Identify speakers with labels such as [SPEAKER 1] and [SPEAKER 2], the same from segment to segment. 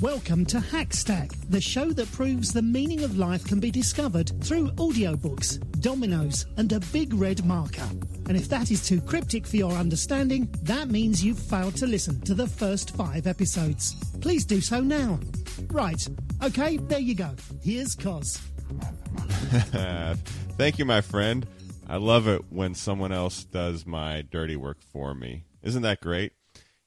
[SPEAKER 1] Welcome to Hackstack, the show that proves the meaning of life can be discovered through audiobooks, dominoes, and a big red marker. And if that is too cryptic for your understanding, that means you've failed to listen to the first five episodes. Please do so now. Right, okay, there you go. Here's Cos.
[SPEAKER 2] Thank you, my friend. I love it when someone else does my dirty work for me. Isn't that great?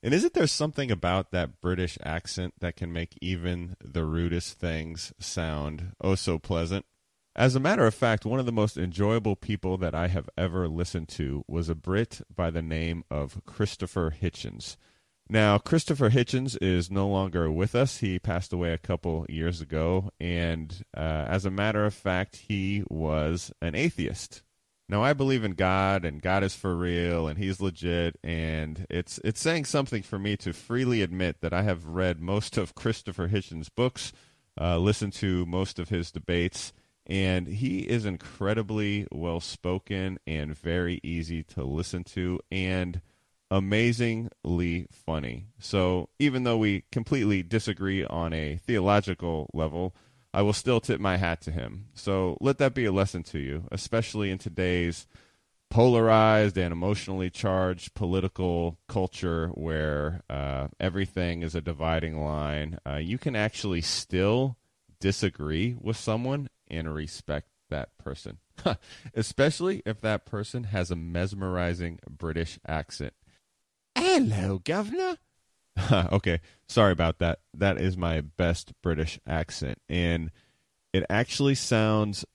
[SPEAKER 2] And isn't there something about that British accent that can make even the rudest things sound oh so pleasant? As a matter of fact, one of the most enjoyable people that I have ever listened to was a Brit by the name of Christopher Hitchens. Now, Christopher Hitchens is no longer with us. He passed away a couple years ago. And uh, as a matter of fact, he was an atheist. Now I believe in God and God is for real and he's legit and it's it's saying something for me to freely admit that I have read most of Christopher Hitchens' books, uh, listened to most of his debates, and he is incredibly well spoken and very easy to listen to and amazingly funny. So even though we completely disagree on a theological level, I will still tip my hat to him. So let that be a lesson to you, especially in today's polarized and emotionally charged political culture where uh, everything is a dividing line. Uh, you can actually still disagree with someone and respect that person, especially if that person has a mesmerizing British accent. Hello, Governor. okay, sorry about that. That is my best British accent, and it actually sounds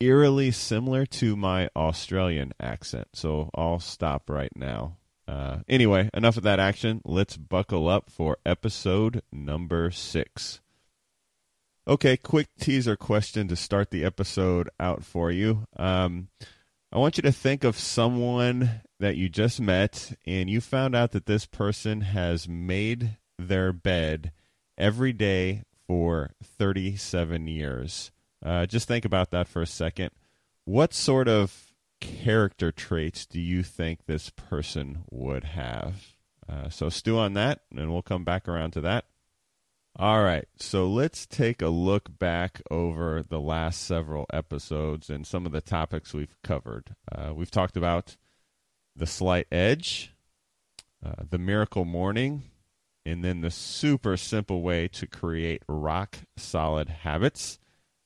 [SPEAKER 2] eerily similar to my Australian accent. So I'll stop right now. Uh, anyway, enough of that action. Let's buckle up for episode number six. Okay, quick teaser question to start the episode out for you. Um, I want you to think of someone that you just met and you found out that this person has made their bed every day for 37 years. Uh, just think about that for a second. What sort of character traits do you think this person would have? Uh, so stew on that, and we'll come back around to that. All right, so let's take a look back over the last several episodes and some of the topics we've covered. Uh, we've talked about the slight edge, uh, the miracle morning, and then the super simple way to create rock solid habits.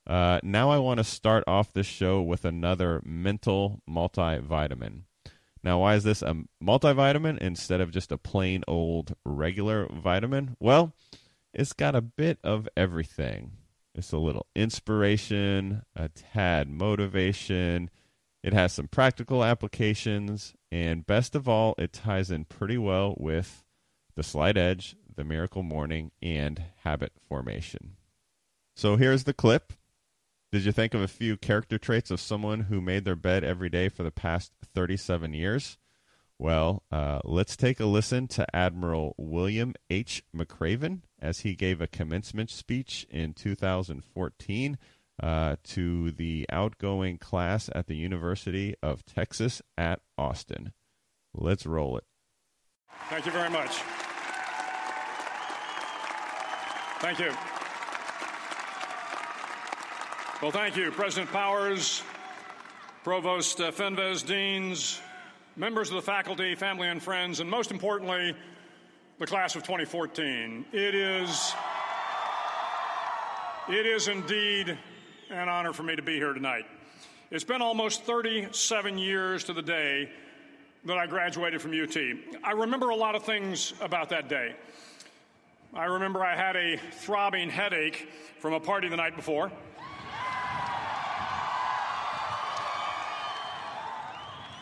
[SPEAKER 2] Uh, now I want to start off this show with another mental multivitamin. Now, why is this a multivitamin instead of just a plain old regular vitamin? Well, it's got a bit of everything. It's a little inspiration, a tad motivation. It has some practical applications, and best of all, it ties in pretty well with the slight edge, the miracle morning, and habit formation. So here's the clip. Did you think of a few character traits of someone who made their bed every day for the past 37 years? Well, uh, let's take a listen to Admiral William H. McRaven as he gave a commencement speech in 2014 uh, to the outgoing class at the University of Texas at Austin. Let's roll it.
[SPEAKER 3] Thank you very much. Thank you. Well, thank you, President Powers, Provost uh, Fenves, deans, members of the faculty, family, and friends, and most importantly, the class of 2014. It is, it is indeed an honor for me to be here tonight. It's been almost 37 years to the day that I graduated from UT. I remember a lot of things about that day. I remember I had a throbbing headache from a party the night before.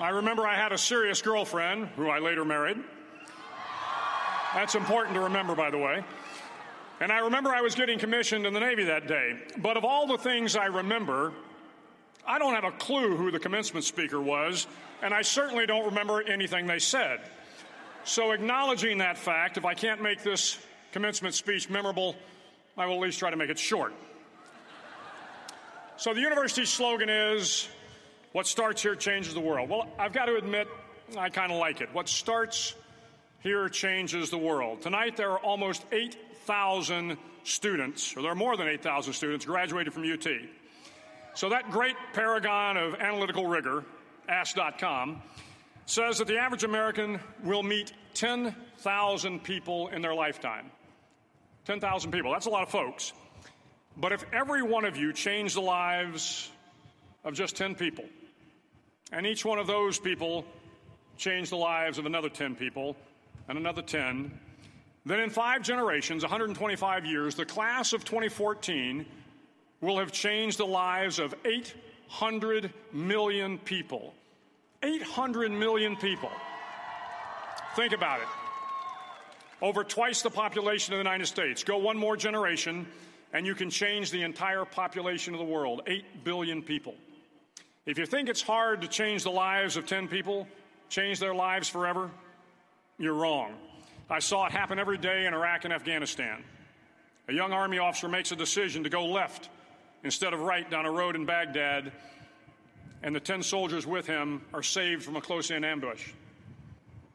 [SPEAKER 3] I remember I had a serious girlfriend who I later married. That's important to remember, by the way. And I remember I was getting commissioned in the Navy that day. But of all the things I remember, I don't have a clue who the commencement speaker was, and I certainly don't remember anything they said. So, acknowledging that fact, if I can't make this commencement speech memorable, I will at least try to make it short. So, the university's slogan is what starts here changes the world. Well, I've got to admit, I kind of like it. What starts here changes the world. Tonight, there are almost 8,000 students, or there are more than 8,000 students, graduated from UT. So, that great paragon of analytical rigor, Ask.com, says that the average American will meet 10,000 people in their lifetime. 10,000 people, that's a lot of folks. But if every one of you changed the lives of just 10 people, and each one of those people changed the lives of another 10 people, and another 10, then in five generations, 125 years, the class of 2014 will have changed the lives of 800 million people. 800 million people. Think about it. Over twice the population of the United States. Go one more generation, and you can change the entire population of the world 8 billion people. If you think it's hard to change the lives of 10 people, change their lives forever, you're wrong. I saw it happen every day in Iraq and Afghanistan. A young Army officer makes a decision to go left instead of right down a road in Baghdad, and the 10 soldiers with him are saved from a close in ambush.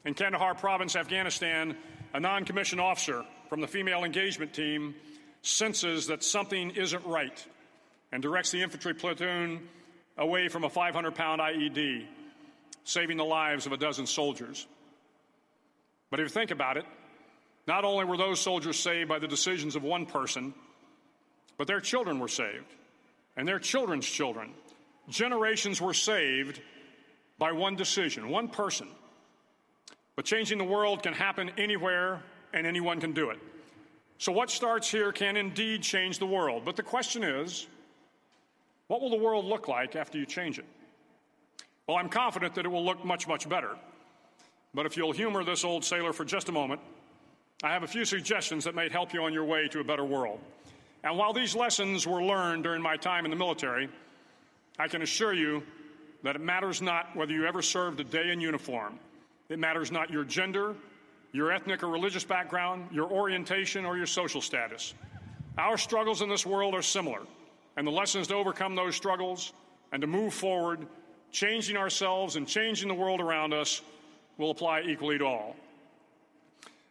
[SPEAKER 3] In Kandahar province, Afghanistan, a non commissioned officer from the female engagement team senses that something isn't right and directs the infantry platoon away from a 500 pound IED, saving the lives of a dozen soldiers. But if you think about it, not only were those soldiers saved by the decisions of one person, but their children were saved, and their children's children. Generations were saved by one decision, one person. But changing the world can happen anywhere, and anyone can do it. So, what starts here can indeed change the world. But the question is what will the world look like after you change it? Well, I'm confident that it will look much, much better. But if you'll humor this old sailor for just a moment, I have a few suggestions that may help you on your way to a better world. And while these lessons were learned during my time in the military, I can assure you that it matters not whether you ever served a day in uniform. It matters not your gender, your ethnic or religious background, your orientation, or your social status. Our struggles in this world are similar, and the lessons to overcome those struggles and to move forward, changing ourselves and changing the world around us, will apply equally to all.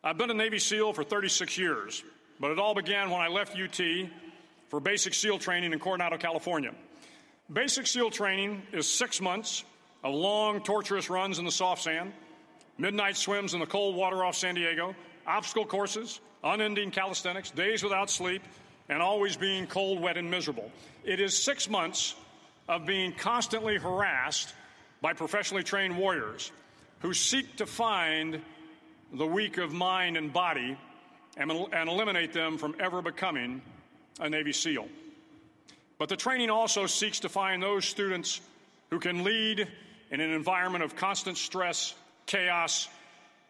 [SPEAKER 3] I've been a Navy SEAL for 36 years, but it all began when I left UT for basic SEAL training in Coronado, California. Basic SEAL training is six months of long, torturous runs in the soft sand, midnight swims in the cold water off San Diego, obstacle courses, unending calisthenics, days without sleep, and always being cold, wet, and miserable. It is six months of being constantly harassed by professionally trained warriors who seek to find the weak of mind and body and, and eliminate them from ever becoming a Navy SEAL. But the training also seeks to find those students who can lead in an environment of constant stress, chaos,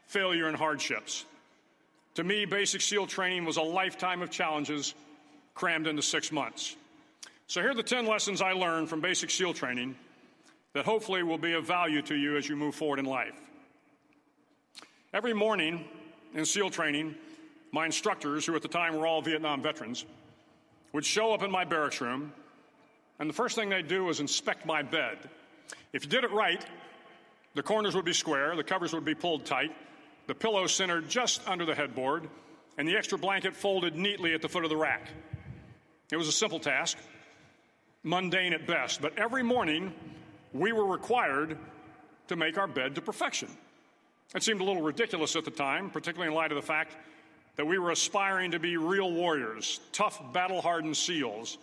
[SPEAKER 3] failure, and hardships. To me, basic SEAL training was a lifetime of challenges crammed into six months. So here are the 10 lessons I learned from basic SEAL training that hopefully will be of value to you as you move forward in life. Every morning in SEAL training, my instructors, who at the time were all Vietnam veterans, would show up in my barracks room, and the first thing they'd do was inspect my bed. If you did it right, the corners would be square, the covers would be pulled tight, the pillow centered just under the headboard, and the extra blanket folded neatly at the foot of the rack. It was a simple task, mundane at best, but every morning we were required to make our bed to perfection. It seemed a little ridiculous at the time, particularly in light of the fact that we were aspiring to be real warriors, tough, battle hardened SEALs.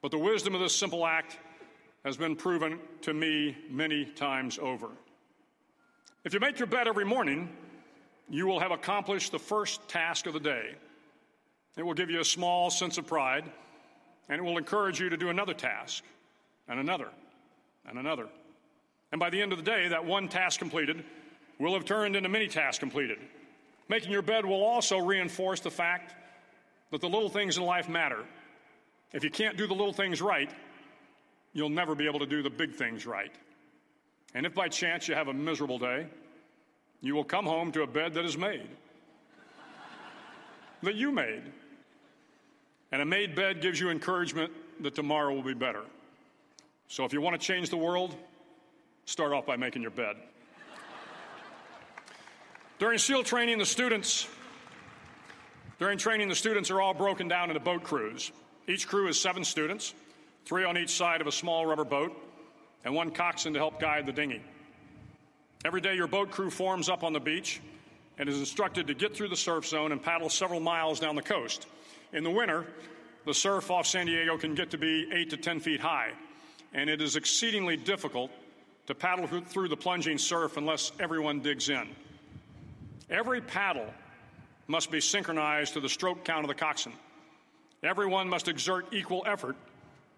[SPEAKER 3] But the wisdom of this simple act has been proven to me many times over. If you make your bed every morning, you will have accomplished the first task of the day. It will give you a small sense of pride, and it will encourage you to do another task, and another, and another. And by the end of the day, that one task completed will have turned into many tasks completed. Making your bed will also reinforce the fact that the little things in life matter. If you can't do the little things right, you'll never be able to do the big things right. And if by chance you have a miserable day, you will come home to a bed that is made, that you made. And a made bed gives you encouragement that tomorrow will be better. So if you want to change the world, start off by making your bed. During SEAL training, the students during training, the students are all broken down into boat crews. Each crew is seven students, three on each side of a small rubber boat, and one coxswain to help guide the dinghy. Every day, your boat crew forms up on the beach and is instructed to get through the surf zone and paddle several miles down the coast. In the winter, the surf off San Diego can get to be 8 to 10 feet high, and it is exceedingly difficult to paddle through the plunging surf unless everyone digs in. Every paddle must be synchronized to the stroke count of the coxswain. Everyone must exert equal effort,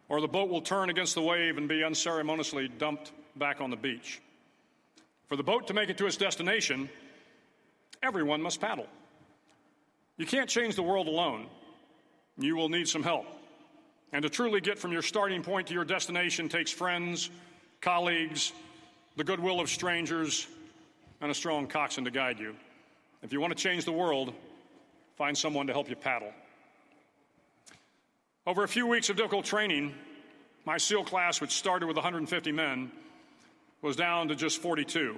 [SPEAKER 3] or the boat will turn against the wave and be unceremoniously dumped back on the beach. For the boat to make it to its destination, everyone must paddle. You can't change the world alone. You will need some help. And to truly get from your starting point to your destination takes friends, colleagues, the goodwill of strangers, and a strong coxswain to guide you. If you want to change the world, find someone to help you paddle. Over a few weeks of difficult training, my SEAL class, which started with 150 men, was down to just 42.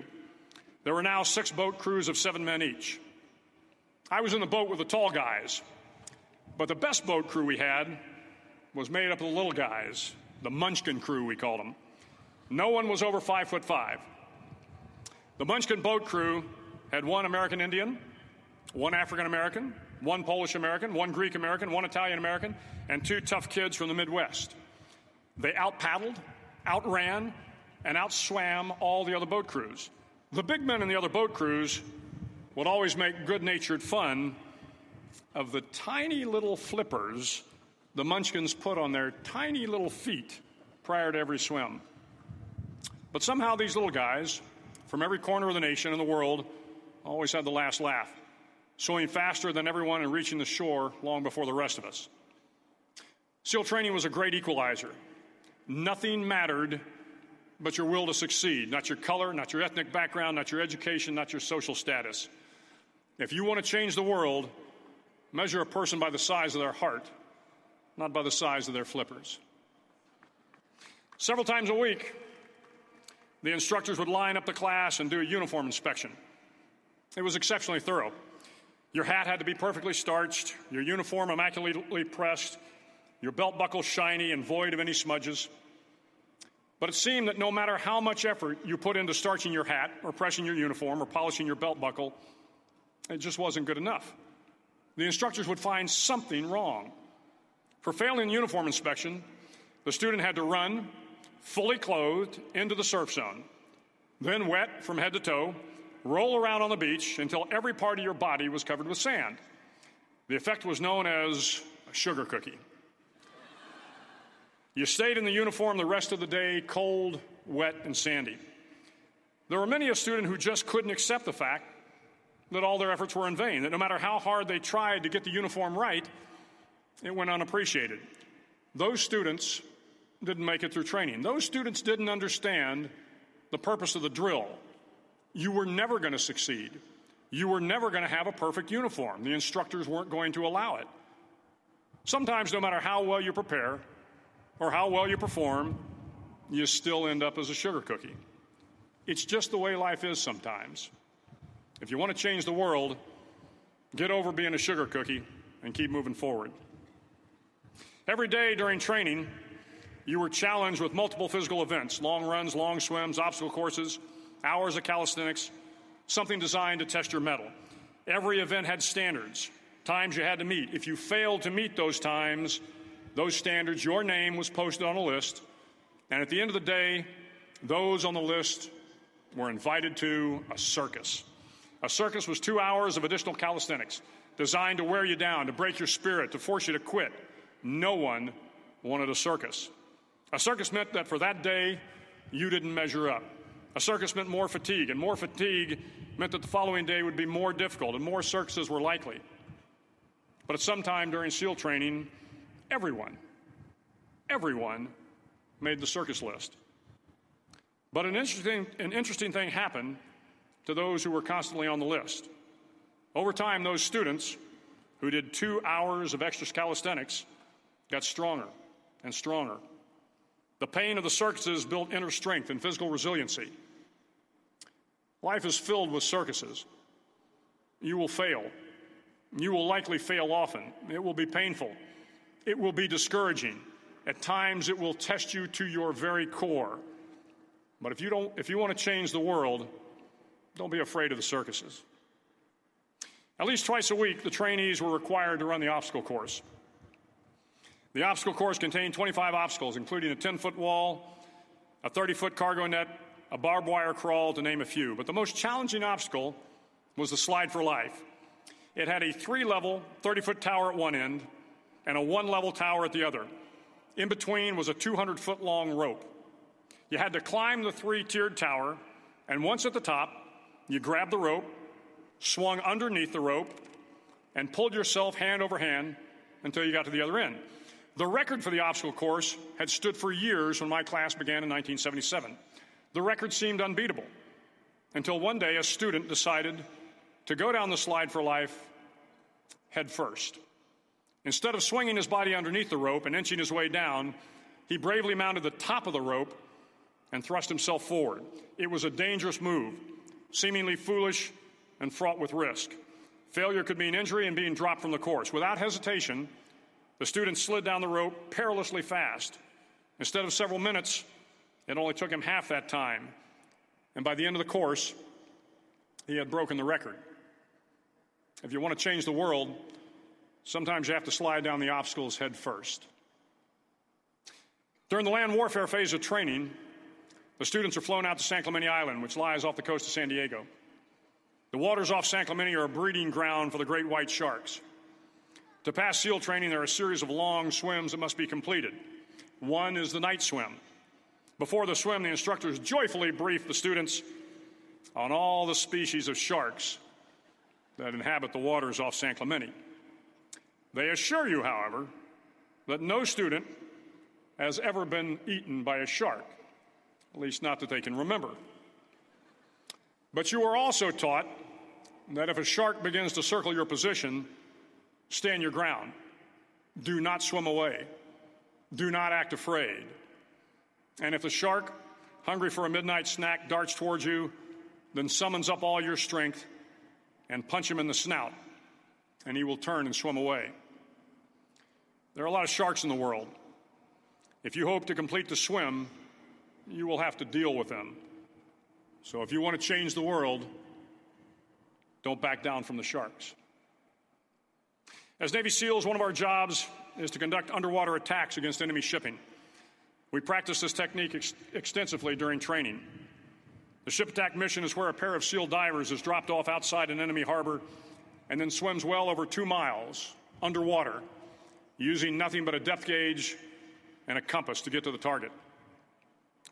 [SPEAKER 3] There were now six boat crews of seven men each. I was in the boat with the tall guys, but the best boat crew we had was made up of the little guys, the Munchkin crew, we called them. No one was over five foot five. The Munchkin boat crew had one American Indian, one African American, one Polish American, one Greek American, one Italian American, and two tough kids from the Midwest. They out paddled, outran, and outswam all the other boat crews. The big men in the other boat crews would always make good natured fun of the tiny little flippers the munchkins put on their tiny little feet prior to every swim. But somehow these little guys from every corner of the nation and the world always had the last laugh, swimming faster than everyone and reaching the shore long before the rest of us. SEAL training was a great equalizer. Nothing mattered but your will to succeed, not your color, not your ethnic background, not your education, not your social status. If you want to change the world, measure a person by the size of their heart, not by the size of their flippers. Several times a week, the instructors would line up the class and do a uniform inspection. It was exceptionally thorough. Your hat had to be perfectly starched, your uniform immaculately pressed, your belt buckle shiny and void of any smudges. But it seemed that no matter how much effort you put into starching your hat, or pressing your uniform, or polishing your belt buckle, it just wasn't good enough. The instructors would find something wrong. For failing uniform inspection, the student had to run, fully clothed, into the surf zone, then wet from head to toe, roll around on the beach until every part of your body was covered with sand. The effect was known as a sugar cookie. You stayed in the uniform the rest of the day, cold, wet, and sandy. There were many a student who just couldn't accept the fact that all their efforts were in vain, that no matter how hard they tried to get the uniform right, it went unappreciated. Those students didn't make it through training. Those students didn't understand the purpose of the drill, you were never going to succeed. You were never going to have a perfect uniform. The instructors weren't going to allow it. Sometimes, no matter how well you prepare or how well you perform, you still end up as a sugar cookie. It's just the way life is sometimes. If you want to change the world, get over being a sugar cookie and keep moving forward. Every day during training, you were challenged with multiple physical events long runs, long swims, obstacle courses hours of calisthenics, something designed to test your mettle. Every event had standards, times you had to meet. If you failed to meet those times, those standards, your name was posted on a list. And at the end of the day, those on the list were invited to a circus. A circus was two hours of additional calisthenics designed to wear you down, to break your spirit, to force you to quit. No one wanted a circus. A circus meant that for that day, you didn't measure up. A circus meant more fatigue, and more fatigue meant that the following day would be more difficult, and more circuses were likely. But at some time during SEAL training, everyone, everyone made the circus list. But an interesting, an interesting thing happened to those who were constantly on the list. Over time, those students who did two hours of extra calisthenics got stronger and stronger. The pain of the circuses built inner strength and physical resiliency. Life is filled with circuses. You will fail. You will likely fail often. It will be painful. It will be discouraging. At times, it will test you to your very core. But if you, don't, if you want to change the world, don't be afraid of the circuses. At least twice a week, the trainees were required to run the obstacle course. The obstacle course contained 25 obstacles, including a 10 foot wall, a 30 foot cargo net, a barbed wire crawl, to name a few. But the most challenging obstacle was the slide for life. It had a three level, 30 foot tower at one end and a one level tower at the other. In between was a 200 foot long rope. You had to climb the three tiered tower, and once at the top, you grabbed the rope, swung underneath the rope, and pulled yourself hand over hand until you got to the other end. The record for the obstacle course had stood for years when my class began in 1977. The record seemed unbeatable until one day a student decided to go down the slide for life head first. Instead of swinging his body underneath the rope and inching his way down, he bravely mounted the top of the rope and thrust himself forward. It was a dangerous move, seemingly foolish and fraught with risk. Failure could mean injury and being dropped from the course. Without hesitation, the student slid down the rope perilously fast. Instead of several minutes, it only took him half that time. And by the end of the course, he had broken the record. If you want to change the world, sometimes you have to slide down the obstacles head first. During the land warfare phase of training, the students are flown out to San Clemente Island, which lies off the coast of San Diego. The waters off San Clemente are a breeding ground for the great white sharks. To pass SEAL training, there are a series of long swims that must be completed. One is the night swim. Before the swim, the instructors joyfully brief the students on all the species of sharks that inhabit the waters off San Clemente. They assure you, however, that no student has ever been eaten by a shark, at least not that they can remember. But you are also taught that if a shark begins to circle your position, stand your ground. Do not swim away. Do not act afraid. And if the shark, hungry for a midnight snack, darts towards you, then summons up all your strength and punch him in the snout, and he will turn and swim away. There are a lot of sharks in the world. If you hope to complete the swim, you will have to deal with them. So if you want to change the world, don't back down from the sharks. As Navy SEALs, one of our jobs is to conduct underwater attacks against enemy shipping. We practice this technique ex- extensively during training. The ship attack mission is where a pair of SEAL divers is dropped off outside an enemy harbor and then swims well over two miles underwater using nothing but a depth gauge and a compass to get to the target.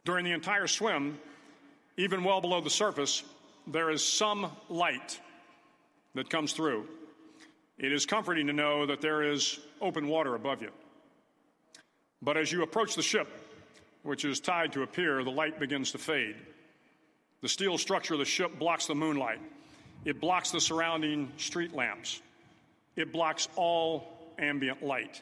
[SPEAKER 3] During the entire swim, even well below the surface, there is some light that comes through. It is comforting to know that there is open water above you. But as you approach the ship, which is tied to a pier, the light begins to fade. The steel structure of the ship blocks the moonlight. It blocks the surrounding street lamps. It blocks all ambient light.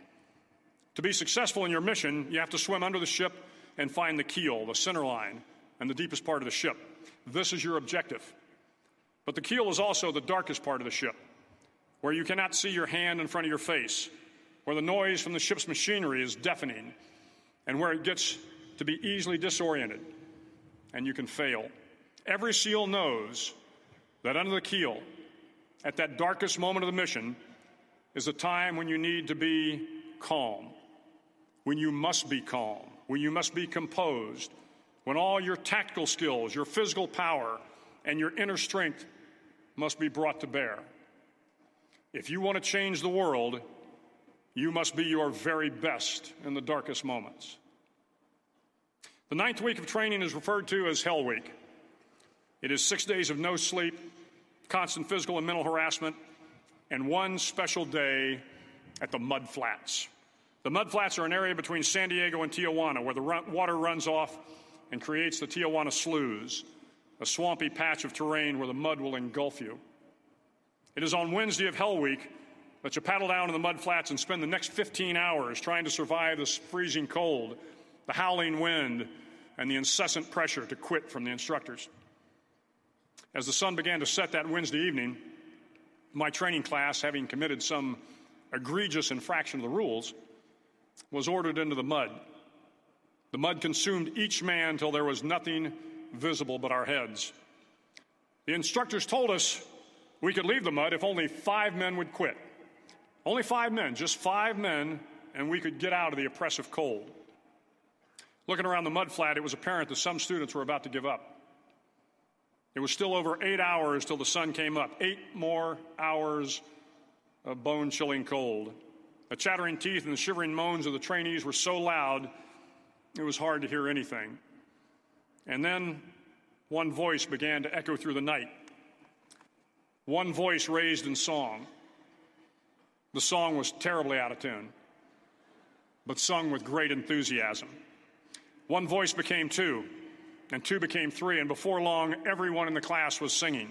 [SPEAKER 3] To be successful in your mission, you have to swim under the ship and find the keel, the center line, and the deepest part of the ship. This is your objective. But the keel is also the darkest part of the ship, where you cannot see your hand in front of your face, where the noise from the ship's machinery is deafening, and where it gets to be easily disoriented, and you can fail. Every SEAL knows that under the keel, at that darkest moment of the mission, is a time when you need to be calm, when you must be calm, when you must be composed, when all your tactical skills, your physical power, and your inner strength must be brought to bear. If you want to change the world, you must be your very best in the darkest moments. The ninth week of training is referred to as Hell Week. It is six days of no sleep, constant physical and mental harassment, and one special day at the Mud Flats. The Mud Flats are an area between San Diego and Tijuana where the run- water runs off and creates the Tijuana Sloughs, a swampy patch of terrain where the mud will engulf you. It is on Wednesday of Hell Week that you paddle down to the mud flats and spend the next 15 hours trying to survive this freezing cold, the howling wind, and the incessant pressure to quit from the instructors. As the sun began to set that Wednesday evening, my training class, having committed some egregious infraction of the rules, was ordered into the mud. The mud consumed each man till there was nothing visible but our heads. The instructors told us we could leave the mud if only five men would quit. Only five men, just five men, and we could get out of the oppressive cold. Looking around the mud flat, it was apparent that some students were about to give up. It was still over eight hours till the sun came up. Eight more hours of bone chilling cold. The chattering teeth and the shivering moans of the trainees were so loud, it was hard to hear anything. And then one voice began to echo through the night. One voice raised in song. The song was terribly out of tune, but sung with great enthusiasm. One voice became two, and two became three, and before long, everyone in the class was singing.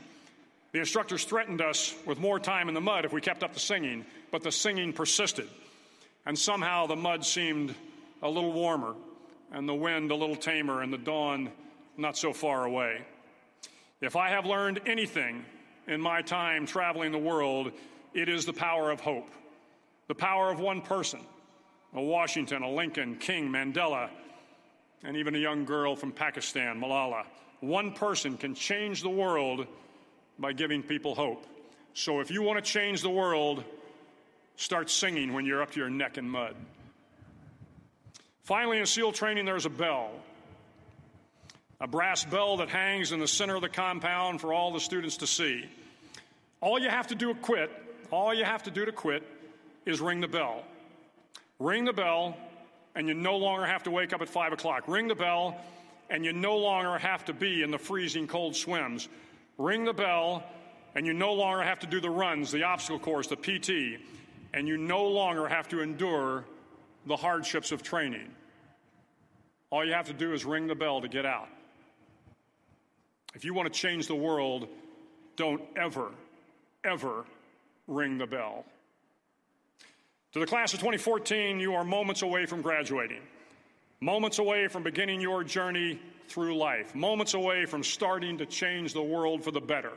[SPEAKER 3] The instructors threatened us with more time in the mud if we kept up the singing, but the singing persisted. And somehow the mud seemed a little warmer, and the wind a little tamer, and the dawn not so far away. If I have learned anything in my time traveling the world, it is the power of hope, the power of one person a Washington, a Lincoln, King, Mandela, and even a young girl from Pakistan, Malala. One person can change the world by giving people hope. So if you want to change the world, start singing when you're up to your neck in mud. Finally, in SEAL training, there's a bell. A brass bell that hangs in the center of the compound for all the students to see. All you have to do to quit, all you have to do to quit is ring the bell. Ring the bell, and you no longer have to wake up at 5 o'clock. Ring the bell, and you no longer have to be in the freezing cold swims. Ring the bell, and you no longer have to do the runs, the obstacle course, the PT, and you no longer have to endure the hardships of training. All you have to do is ring the bell to get out. If you want to change the world, don't ever, ever ring the bell. To the class of 2014, you are moments away from graduating, moments away from beginning your journey through life, moments away from starting to change the world for the better.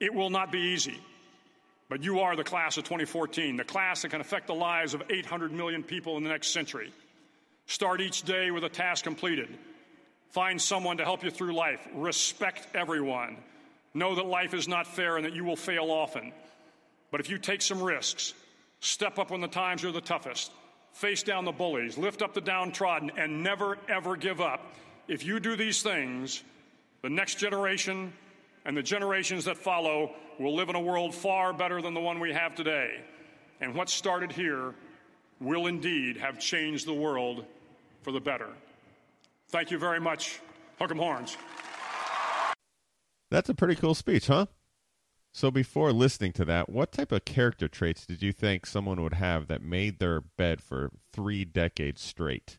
[SPEAKER 3] It will not be easy, but you are the class of 2014, the class that can affect the lives of 800 million people in the next century. Start each day with a task completed. Find someone to help you through life. Respect everyone. Know that life is not fair and that you will fail often. But if you take some risks, step up when the times are the toughest, face down the bullies, lift up the downtrodden, and never, ever give up, if you do these things, the next generation and the generations that follow will live in a world far better than the one we have today. And what started here will indeed have changed the world for the better. Thank you very much. Hook 'em horns.
[SPEAKER 2] That's a pretty cool speech, huh? So before listening to that, what type of character traits did you think someone would have that made their bed for three decades straight?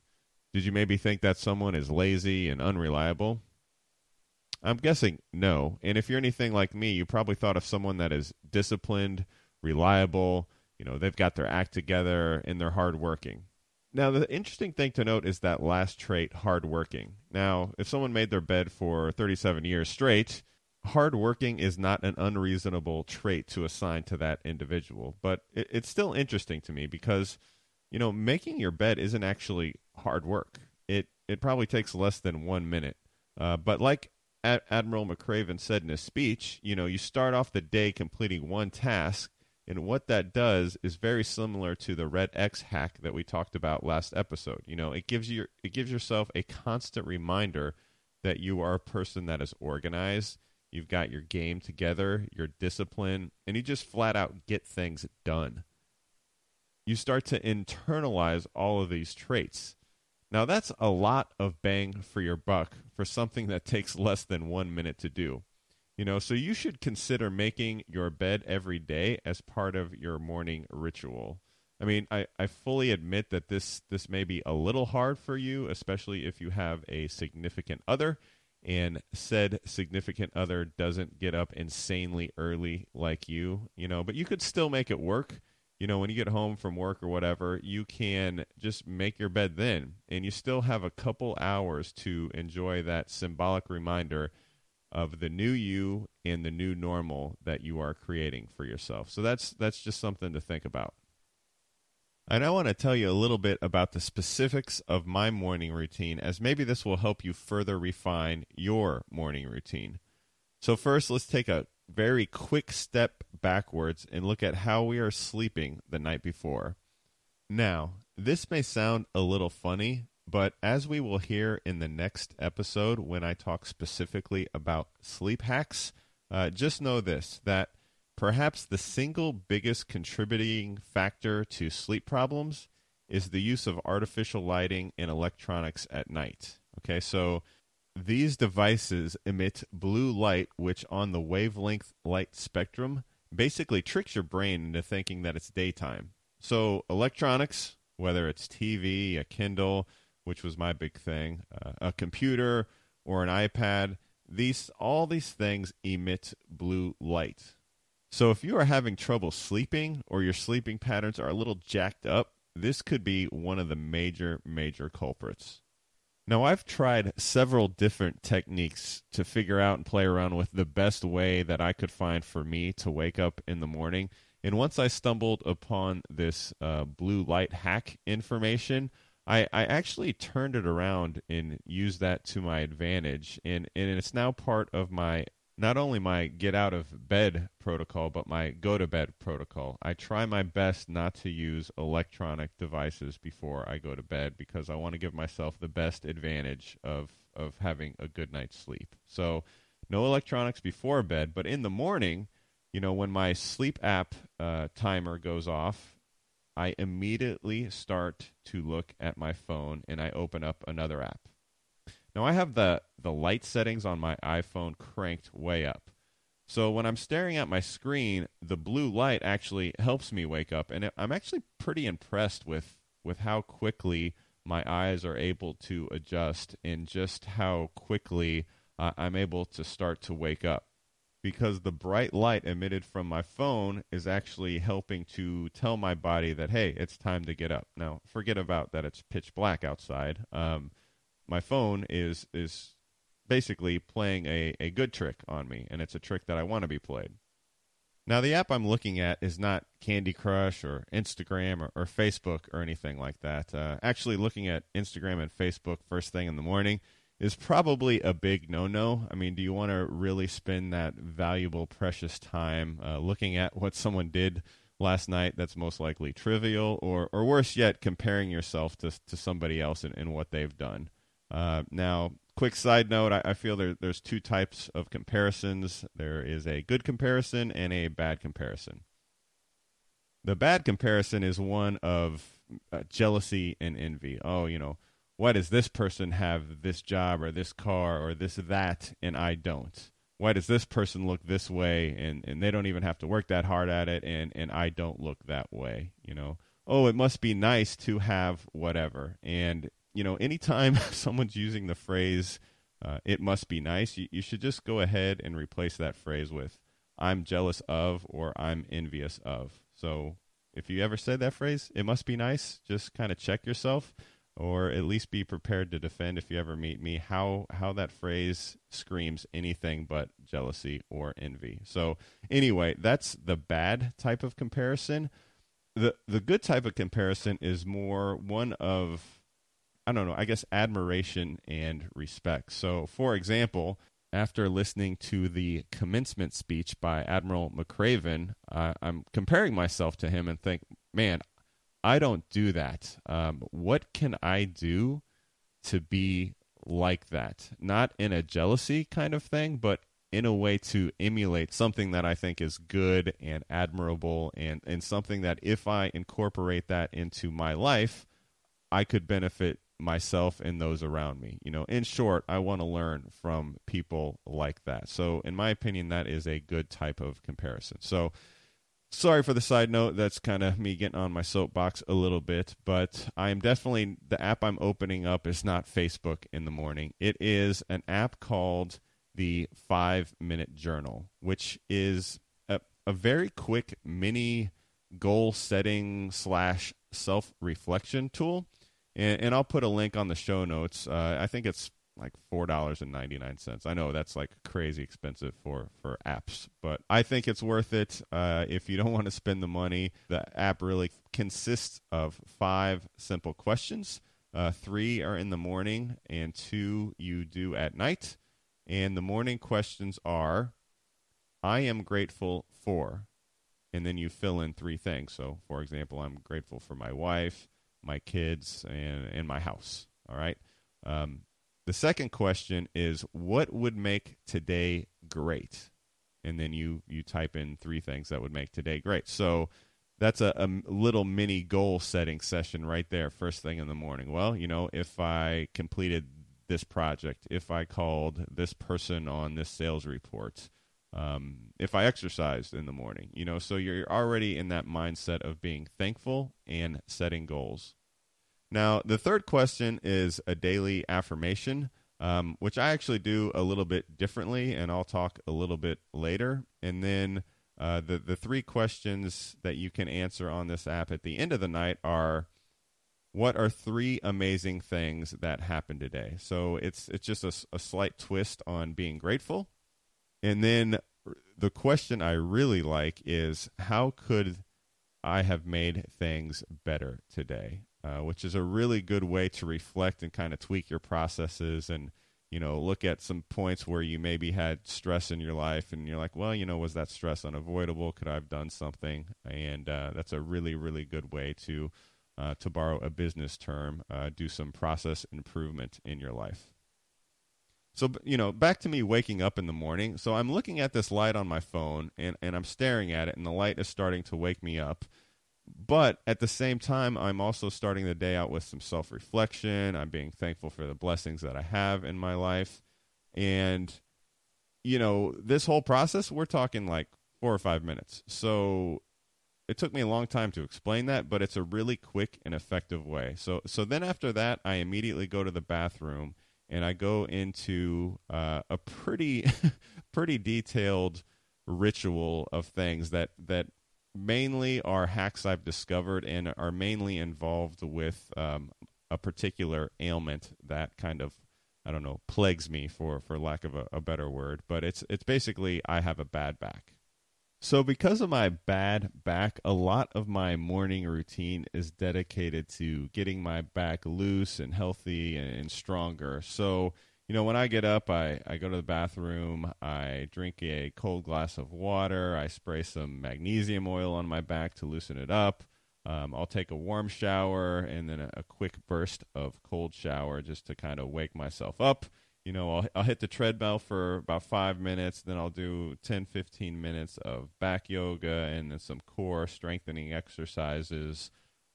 [SPEAKER 2] Did you maybe think that someone is lazy and unreliable? I'm guessing no. And if you're anything like me, you probably thought of someone that is disciplined, reliable, you know, they've got their act together and they're hardworking. Now, the interesting thing to note is that last trait, hardworking. Now, if someone made their bed for 37 years straight, hardworking is not an unreasonable trait to assign to that individual. But it, it's still interesting to me because, you know, making your bed isn't actually hard work. It it probably takes less than one minute. Uh, but like Ad- Admiral McRaven said in his speech, you know, you start off the day completing one task, and what that does is very similar to the Red X hack that we talked about last episode. You know, it gives you it gives yourself a constant reminder that you are a person that is organized. You've got your game together, your discipline, and you just flat out get things done. You start to internalize all of these traits. Now, that's a lot of bang for your buck for something that takes less than one minute to do. You know, so you should consider making your bed every day as part of your morning ritual. I mean, I, I fully admit that this this may be a little hard for you, especially if you have a significant other and said significant other doesn't get up insanely early like you, you know, but you could still make it work you know, when you get home from work or whatever, you can just make your bed then, and you still have a couple hours to enjoy that symbolic reminder of the new you and the new normal that you are creating for yourself. So that's that's just something to think about. And I want to tell you a little bit about the specifics of my morning routine, as maybe this will help you further refine your morning routine. So, first, let's take a very quick step backwards and look at how we are sleeping the night before. Now, this may sound a little funny, but as we will hear in the next episode when I talk specifically about sleep hacks, uh, just know this that perhaps the single biggest contributing factor to sleep problems is the use of artificial lighting and electronics at night. Okay, so these devices emit blue light, which on the wavelength light spectrum basically tricks your brain into thinking that it's daytime. So, electronics, whether it's TV, a Kindle, which was my big thing, uh, a computer, or an iPad, these all these things emit blue light. So, if you are having trouble sleeping or your sleeping patterns are a little jacked up, this could be one of the major, major culprits. Now, I've tried several different techniques to figure out and play around with the best way that I could find for me to wake up in the morning. And once I stumbled upon this uh, blue light hack information, I, I actually turned it around and used that to my advantage. And, and it's now part of my not only my get out of bed protocol, but my go to bed protocol. I try my best not to use electronic devices before I go to bed because I want to give myself the best advantage of, of having a good night's sleep. So, no electronics before bed, but in the morning, you know, when my sleep app uh, timer goes off, I immediately start to look at my phone and I open up another app. Now I have the the light settings on my iPhone cranked way up. So when I'm staring at my screen, the blue light actually helps me wake up and I'm actually pretty impressed with with how quickly my eyes are able to adjust and just how quickly uh, I'm able to start to wake up because the bright light emitted from my phone is actually helping to tell my body that hey it's time to get up now forget about that it's pitch black outside um, my phone is is basically playing a, a good trick on me, and it's a trick that I want to be played. Now, the app I'm looking at is not Candy Crush or Instagram or, or Facebook or anything like that. Uh, actually, looking at Instagram and Facebook first thing in the morning is probably a big no no. I mean, do you want to really spend that valuable, precious time uh, looking at what someone did last night that's most likely trivial, or, or worse yet, comparing yourself to, to somebody else and, and what they've done? Uh, now, quick side note I, I feel there, there's two types of comparisons there is a good comparison and a bad comparison. The bad comparison is one of uh, jealousy and envy. Oh, you know, why does this person have this job or this car or this that and I don't? Why does this person look this way and, and they don't even have to work that hard at it and, and I don't look that way? You know, oh, it must be nice to have whatever. And you know, anytime someone's using the phrase, uh, it must be nice, you, you should just go ahead and replace that phrase with, I'm jealous of or I'm envious of. So if you ever said that phrase, it must be nice, just kind of check yourself or at least be prepared to defend if you ever meet me how how that phrase screams anything but jealousy or envy. So anyway, that's the bad type of comparison. The the good type of comparison is more one of I don't know, I guess admiration and respect. So, for example, after listening to the commencement speech by Admiral McRaven, uh, I'm comparing myself to him and think, man, I don't do that. Um, what can I do to be like that? Not in a jealousy kind of thing, but in a way to emulate something that I think is good and admirable and, and something that if I incorporate that into my life, I could benefit myself and those around me. You know, in short, I want to learn from people like that. So, in my opinion, that is a good type of comparison. So, sorry for the side note. That's kind of me getting on my soapbox a little bit, but I am definitely the app I'm opening up is not Facebook in the morning. It is an app called the 5 Minute Journal, which is a, a very quick mini goal setting slash self reflection tool and, and I'll put a link on the show notes. Uh, I think it's like four dollars and ninety nine cents. I know that's like crazy expensive for for apps, but I think it's worth it. Uh, if you don't want to spend the money, the app really consists of five simple questions. Uh, three are in the morning, and two you do at night. And the morning questions are, "I am grateful for," and then you fill in three things. So, for example, I'm grateful for my wife, my kids, and and my house. All right. Um, the second question is what would make today great? And then you you type in three things that would make today great. So that's a, a little mini goal setting session right there, first thing in the morning. Well, you know, if I completed this project, if I called this person on this sales report, um, if I exercised in the morning, you know, so you're already in that mindset of being thankful and setting goals. Now, the third question is a daily affirmation, um, which I actually do a little bit differently, and I'll talk a little bit later. And then uh, the the three questions that you can answer on this app at the end of the night are. What are three amazing things that happened today? So it's it's just a, a slight twist on being grateful, and then the question I really like is how could I have made things better today? Uh, which is a really good way to reflect and kind of tweak your processes and you know look at some points where you maybe had stress in your life and you're like well you know was that stress unavoidable? Could i have done something? And uh, that's a really really good way to uh, to borrow a business term uh, do some process improvement in your life. So you know back to me waking up in the morning. So i'm looking at this light on my phone and, and i'm staring at it and the light is starting to wake me up but at the same time, I'm also starting the day out with some self reflection. I'm being thankful for the blessings that I have in my life. And, you know, this whole process, we're talking like four or five minutes. So it took me a long time to explain that, but it's a really quick and effective way. So, so then after that, I immediately go to the bathroom and I go into uh, a pretty, pretty detailed ritual of things that that mainly are hacks I've discovered and are mainly involved with um, a particular ailment that kind of I don't know plagues me for for lack of a, a better word. But it's it's basically I have a bad back. So, because of my bad back, a lot of my morning routine is dedicated to getting my back loose and healthy and, and stronger. So, you know, when I get up, I, I go to the bathroom, I drink a cold glass of water, I spray some magnesium oil on my back to loosen it up. Um, I'll take a warm shower and then a, a, quick burst of cold shower just to kind of wake myself up. You know, I'll, I'll hit the treadmill for about five minutes, then I'll do 10, 15 minutes of back yoga and then some core strengthening exercises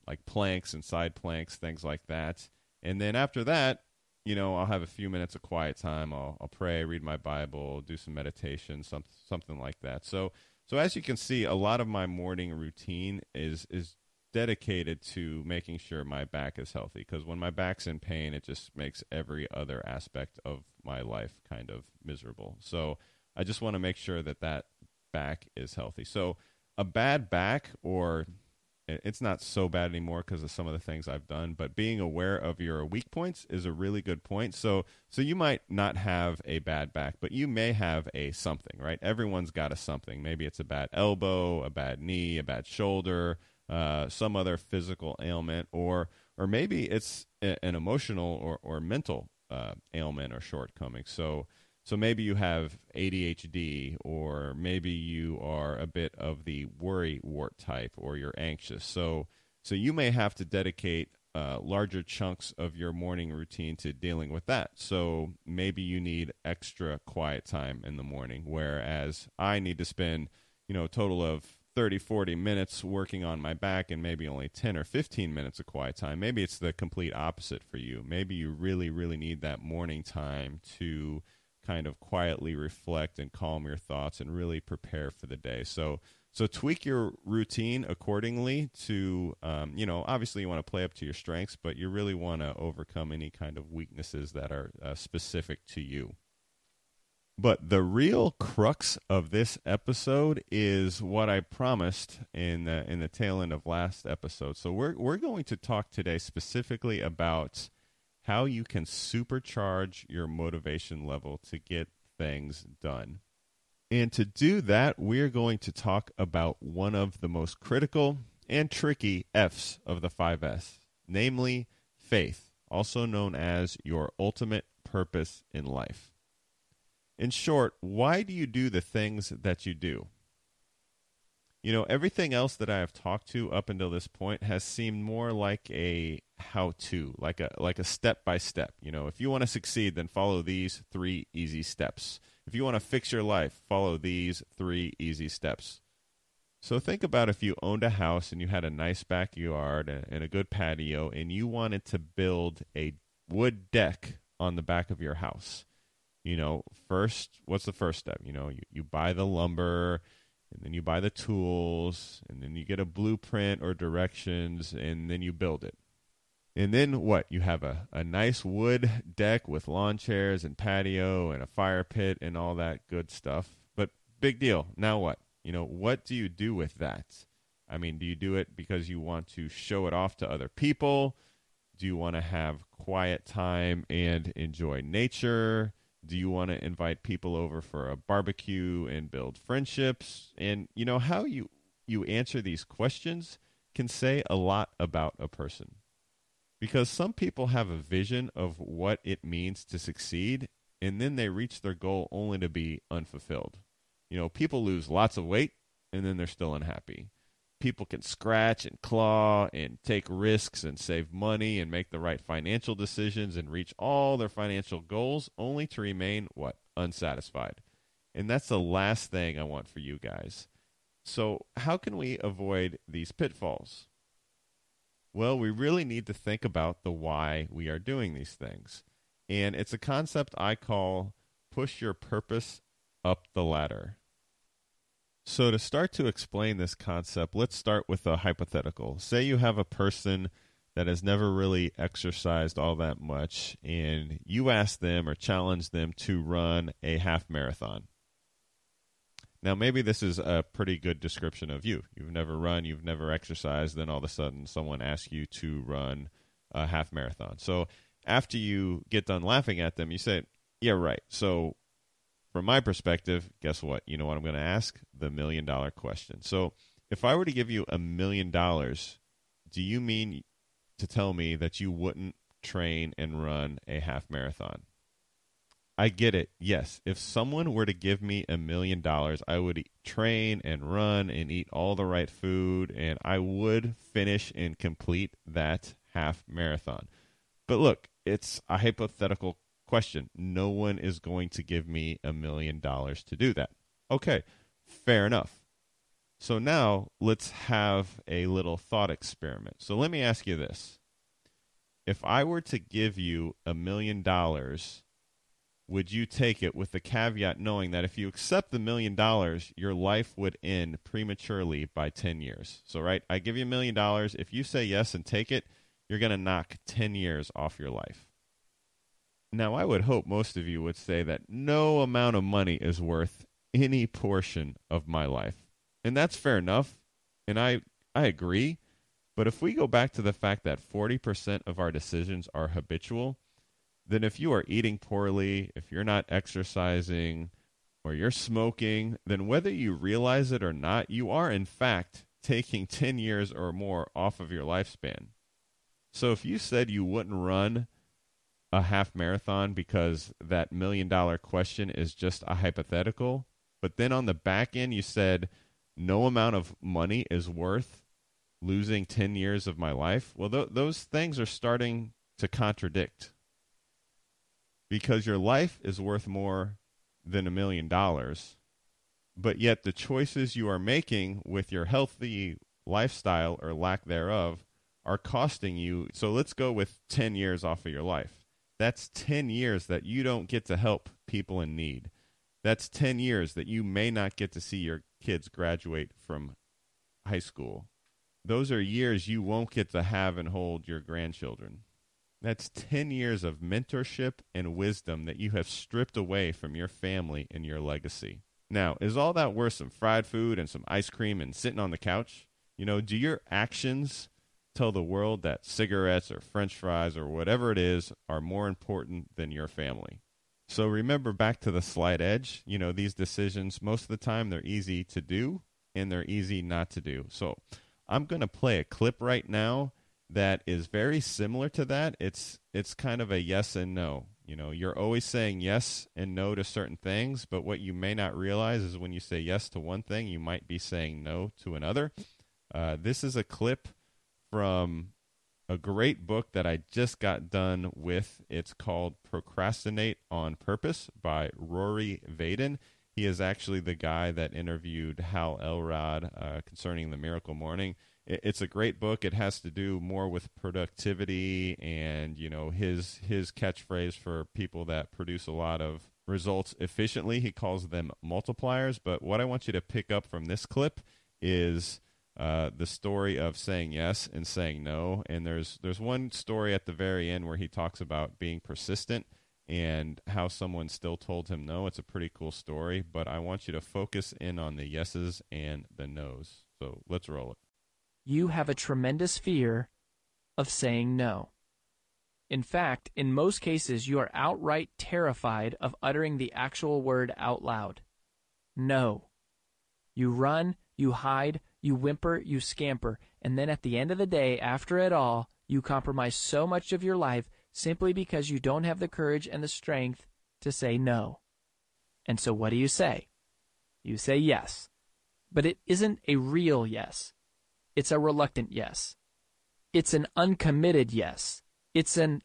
[SPEAKER 2] like planks and side planks, things like that. And then after that, you know, I'll have a few minutes of quiet time. I'll, I'll pray, read my Bible, do some meditation, some, something like that. So, so as you can see, a lot of my morning routine is is dedicated to making sure my back is healthy. Because when my back's in pain, it just makes every other aspect of my life kind of miserable. So, I just want to make sure that that back is healthy. So, a bad back or it's not so bad anymore because of some of the things I've done. But being aware of your weak points is a really good point. So so you might not have a bad back, but you may have a something, right? Everyone's got a something. Maybe it's a bad elbow, a bad knee, a bad shoulder, uh, some other physical ailment, or or maybe it's a, an emotional or or mental uh, ailment or shortcoming. So so maybe you have ADHD, or maybe you are a bit of the worry wart type, or you're anxious. So, so you may have to dedicate uh, larger chunks of your morning routine to dealing with that. So maybe you need extra quiet time in the morning, whereas I need to spend, you know, a total of 30, 40 minutes working on my back and maybe only 10 or 15 minutes of quiet time. Maybe it's the complete opposite for you. Maybe you really, really need that morning time to kind of quietly reflect and calm your thoughts and really prepare for the day. So so tweak your routine accordingly to um, you know obviously you want to play up to your strengths, but you really want to overcome any kind of weaknesses that are uh, specific to you. But the real crux of this episode is what I promised in the, in the tail end of last episode. So we're we're going to talk today specifically about how you can supercharge your motivation level to get things done. And to do that, we're going to talk about one of the most critical and tricky F's of the 5S, namely faith, also known as your ultimate purpose in life. In short, why do you do the things that you do? You know, everything else that I have talked to up until this point has seemed more like a how to, like a like a step by step. You know, if you want to succeed, then follow these three easy steps. If you want to fix your life, follow these three easy steps. So think about if you owned a house and you had a nice backyard and a good patio and you wanted to build a wood deck on the back of your house. You know, first, what's the first step? You know, you, you buy the lumber, and then you buy the tools, and then you get a blueprint or directions, and then you build it. And then what? You have a, a nice wood deck with lawn chairs and patio and a fire pit and all that good stuff. But big deal. Now what? You know, what do you do with that? I mean, do you do it because you want to show it off to other people? Do you want to have quiet time and enjoy nature? Do you want to invite people over for a barbecue and build friendships? And you know how you you answer these questions can say a lot about a person. Because some people have a vision of what it means to succeed and then they reach their goal only to be unfulfilled. You know, people lose lots of weight and then they're still unhappy people can scratch and claw and take risks and save money and make the right financial decisions and reach all their financial goals only to remain what unsatisfied. And that's the last thing i want for you guys. So how can we avoid these pitfalls? Well we really need to think about the why we are doing these things. And it's a concept i call push your purpose up the ladder so, to start to explain this concept, let's start with a hypothetical. Say you have a person that has never really exercised all that much, and you ask them or challenge them to run a half marathon. Now, maybe this is a pretty good description of you. You've never run, you've never exercised, then all of a sudden someone asks you to run a half marathon. So, after you get done laughing at them, you say, Yeah, right. So, from my perspective, guess what? You know what I'm going to ask? The million dollar question. So, if I were to give you a million dollars, do you mean to tell me that you wouldn't train and run a half marathon? I get it. Yes. If someone were to give me a million dollars, I would train and run and eat all the right food, and I would finish and complete that half marathon. But look, it's a hypothetical question. No one is going to give me a million dollars to do that. Okay, fair enough. So now let's have a little thought experiment. So let me ask you this. If I were to give you a million dollars, would you take it with the caveat knowing that if you accept the million dollars, your life would end prematurely by 10 years? So, right, I give you a million dollars. If you say yes and take it, you're going to knock 10 years off your life. Now, I would hope most of you would say that no amount of money is worth any portion of my life. And that's fair enough. And I, I agree. But if we go back to the fact that 40% of our decisions are habitual, then if you are eating poorly, if you're not exercising, or you're smoking, then whether you realize it or not, you are in fact taking 10 years or more off of your lifespan. So if you said you wouldn't run a half marathon because that million dollar question is just a hypothetical. But then on the back end, you said no amount of money is worth losing 10 years of my life. Well, th- those things are starting to contradict because your life is worth more than a million dollars. But yet, the choices you are making with your healthy lifestyle or lack thereof are costing you. So let's go with 10 years off of your life that's 10 years that you don't get to help people in need. That's 10 years that you may not get to see your kids graduate from high school. Those are years you won't get to have and hold your grandchildren. That's 10 years of mentorship and wisdom that you have stripped away from your family and your legacy. Now, is all that worth some fried food and some ice cream and sitting on the couch? You know, do your actions tell the world that cigarettes or french fries or whatever it is are more important than your family. So remember back to the slight edge, you know, these decisions, most of the time they're easy to do and they're easy not to do. So I'm going to play a clip right now that is very similar to that. It's it's kind of a yes and no. You know, you're always saying yes and no to certain things, but what you may not realize is when you say yes to one thing, you might be saying no to another. Uh, this is a clip from a great book that I just got done with. It's called Procrastinate on Purpose by Rory Vaden. He is actually the guy that interviewed Hal Elrod uh, concerning the Miracle Morning it's a great book. It has to do more with productivity and you know his his catchphrase for people that produce a lot of results efficiently. He calls them multipliers. But what I want you to pick up from this clip is uh, the story of saying yes and saying no. And there's there's one story at the very end where he talks about being persistent and how someone still told him no. It's a pretty cool story. But I want you to focus in on the yeses and the nos. So let's roll it
[SPEAKER 4] you have a tremendous fear of saying no. In fact, in most cases, you are outright terrified of uttering the actual word out loud. No. You run, you hide, you whimper, you scamper, and then at the end of the day, after it all, you compromise so much of your life simply because you don't have the courage and the strength to say no. And so what do you say? You say yes. But it isn't a real yes. It's a reluctant yes. It's an uncommitted yes. It's an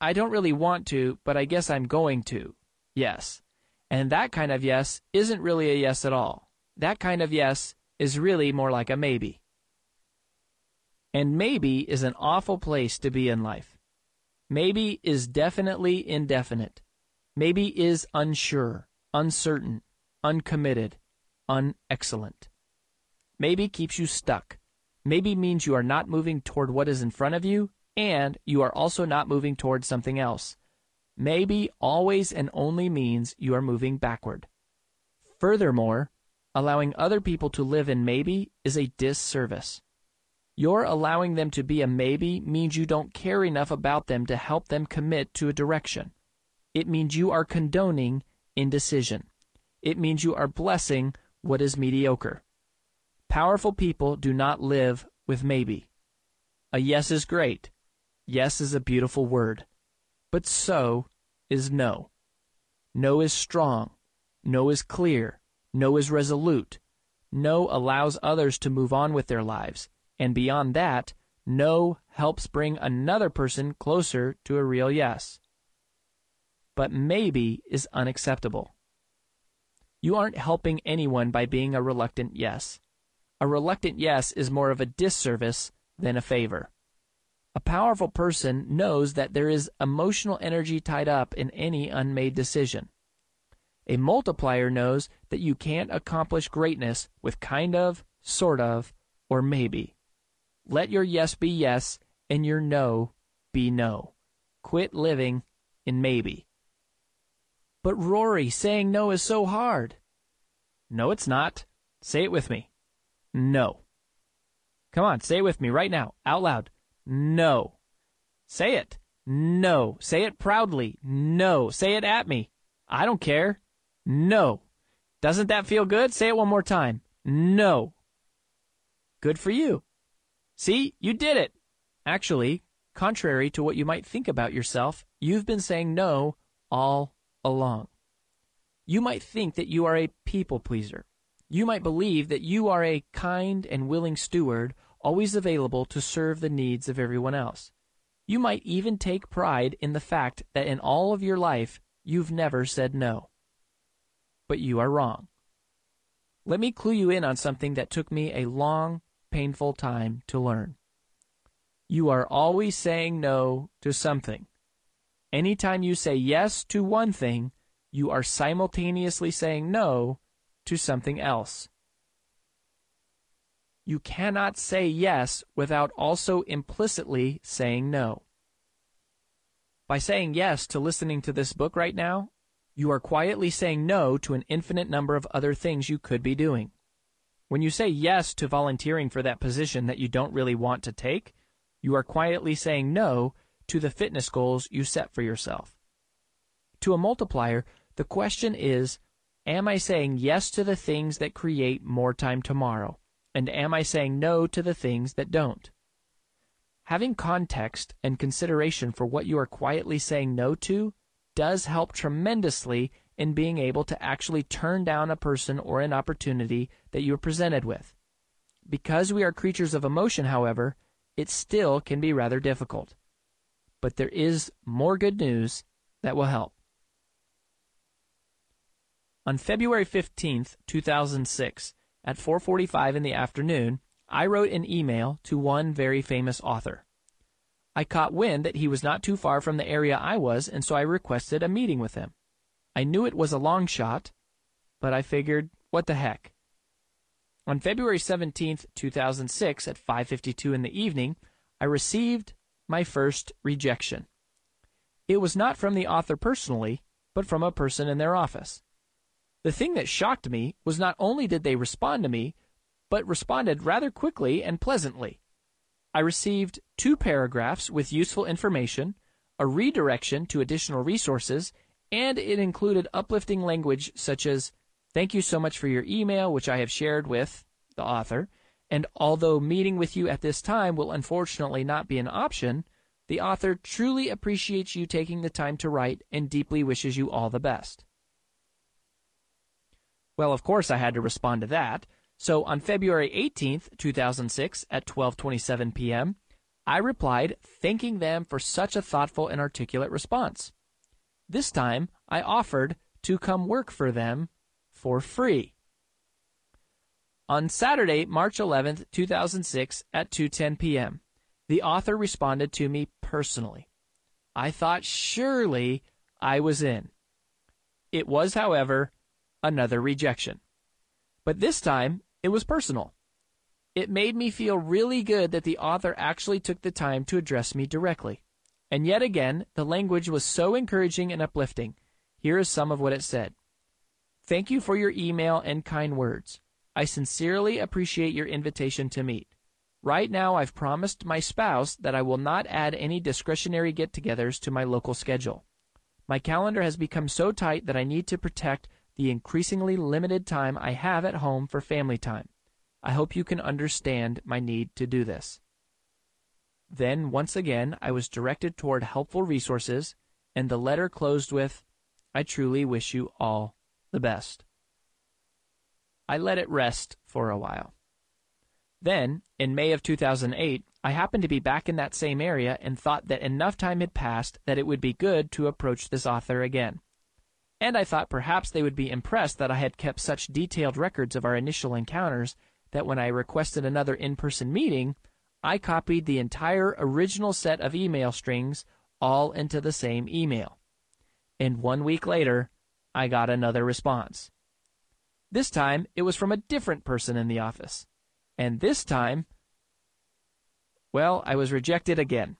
[SPEAKER 4] I don't really want to, but I guess I'm going to. Yes. And that kind of yes isn't really a yes at all. That kind of yes is really more like a maybe. And maybe is an awful place to be in life. Maybe is definitely indefinite. Maybe is unsure, uncertain, uncommitted, unexcellent. Maybe keeps you stuck maybe means you are not moving toward what is in front of you, and you are also not moving toward something else. Maybe always and only means you are moving backward. Furthermore, allowing other people to live in maybe is a disservice. Your allowing them to be a maybe means you don't care enough about them to help them commit to a direction. It means you are condoning indecision. It means you are blessing what is mediocre. Powerful people do not live with maybe. A yes is great. Yes is a beautiful word. But so is no. No is strong. No is clear. No is resolute. No allows others to move on with their lives. And beyond that, no helps bring another person closer to a real yes. But maybe is unacceptable. You aren't helping anyone by being a reluctant yes. A reluctant yes is more of a disservice than a favor. A powerful person knows that there is emotional energy tied up in any unmade decision. A multiplier knows that you can't accomplish greatness with kind of, sort of, or maybe. Let your yes be yes and your no be no. Quit living in maybe. But Rory, saying no is so hard. No, it's not. Say it with me. No. Come on, say it with me right now, out loud. No. Say it. No. Say it proudly. No. Say it at me. I don't care. No. Doesn't that feel good? Say it one more time. No. Good for you. See, you did it. Actually, contrary to what you might think about yourself, you've been saying no all along. You might think that you are a people pleaser. You might believe that you are a kind and willing steward, always available to serve the needs of everyone else. You might even take pride in the fact that in all of your life, you've never said no. But you are wrong. Let me clue you in on something that took me a long, painful time to learn. You are always saying no to something. Anytime you say yes to one thing, you are simultaneously saying no to something else. You cannot say yes without also implicitly saying no. By saying yes to listening to this book right now, you are quietly saying no to an infinite number of other things you could be doing. When you say yes to volunteering for that position that you don't really want to take, you are quietly saying no to the fitness goals you set for yourself. To a multiplier, the question is Am I saying yes to the things that create more time tomorrow? And am I saying no to the things that don't? Having context and consideration for what you are quietly saying no to does help tremendously in being able to actually turn down a person or an opportunity that you are presented with. Because we are creatures of emotion, however, it still can be rather difficult. But there is more good news that will help. On February 15th, 2006, at 4:45 in the afternoon, I wrote an email to one very famous author. I caught wind that he was not too far from the area I was, and so I requested a meeting with him. I knew it was a long shot, but I figured, what the heck? On February 17, 2006, at 5:52 in the evening, I received my first rejection. It was not from the author personally, but from a person in their office. The thing that shocked me was not only did they respond to me, but responded rather quickly and pleasantly. I received two paragraphs with useful information, a redirection to additional resources, and it included uplifting language such as, Thank you so much for your email, which I have shared with the author, and although meeting with you at this time will unfortunately not be an option, the author truly appreciates you taking the time to write and deeply wishes you all the best. Well, of course I had to respond to that. So on February 18th, 2006 at 12:27 p.m., I replied thanking them for such a thoughtful and articulate response. This time, I offered to come work for them for free. On Saturday, March 11th, 2006 at 2:10 p.m., the author responded to me personally. I thought surely I was in. It was, however, another rejection. But this time, it was personal. It made me feel really good that the author actually took the time to address me directly. And yet again, the language was so encouraging and uplifting. Here is some of what it said Thank you for your email and kind words. I sincerely appreciate your invitation to meet. Right now, I've promised my spouse that I will not add any discretionary get togethers to my local schedule. My calendar has become so tight that I need to protect the increasingly limited time I have at home for family time. I hope you can understand my need to do this. Then, once again, I was directed toward helpful resources, and the letter closed with, I truly wish you all the best. I let it rest for a while. Then, in May of 2008, I happened to be back in that same area and thought that enough time had passed that it would be good to approach this author again and I thought perhaps they would be impressed that I had kept such detailed records of our initial encounters that when I requested another in person meeting, I copied the entire original set of email strings all into the same email. And one week later, I got another response. This time, it was from a different person in the office. And this time, well, I was rejected again.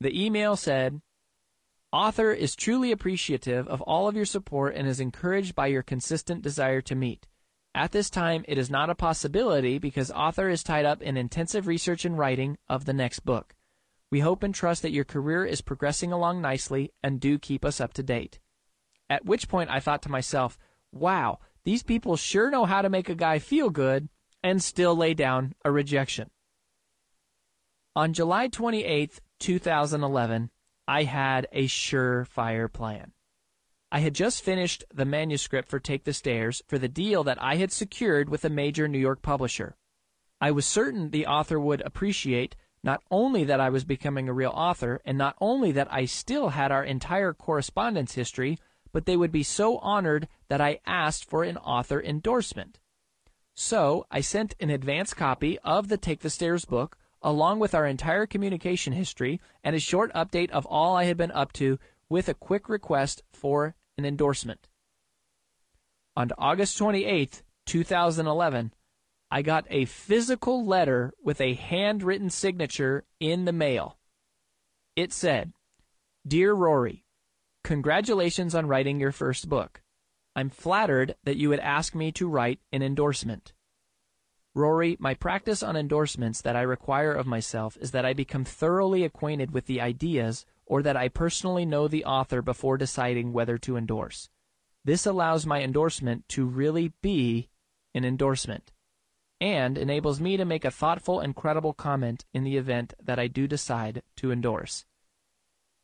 [SPEAKER 4] The email said, Author is truly appreciative of all of your support and is encouraged by your consistent desire to meet. At this time, it is not a possibility because author is tied up in intensive research and writing of the next book. We hope and trust that your career is progressing along nicely and do keep us up to date. At which point I thought to myself, wow, these people sure know how to make a guy feel good and still lay down a rejection. On July 28, 2011, I had a surefire plan. I had just finished the manuscript for Take the Stairs for the deal that I had secured with a major New York publisher. I was certain the author would appreciate not only that I was becoming a real author, and not only that I still had our entire correspondence history, but they would be so honored that I asked for an author endorsement. So I sent an advance copy of the Take the Stairs book along with our entire communication history and a short update of all I had been up to with a quick request for an endorsement. On August 28, 2011, I got a physical letter with a handwritten signature in the mail. It said, Dear Rory, congratulations on writing your first book. I'm flattered that you would ask me to write an endorsement. Rory, my practice on endorsements that I require of myself is that I become thoroughly acquainted with the ideas or that I personally know the author before deciding whether to endorse. This allows my endorsement to really be an endorsement and enables me to make a thoughtful and credible comment in the event that I do decide to endorse.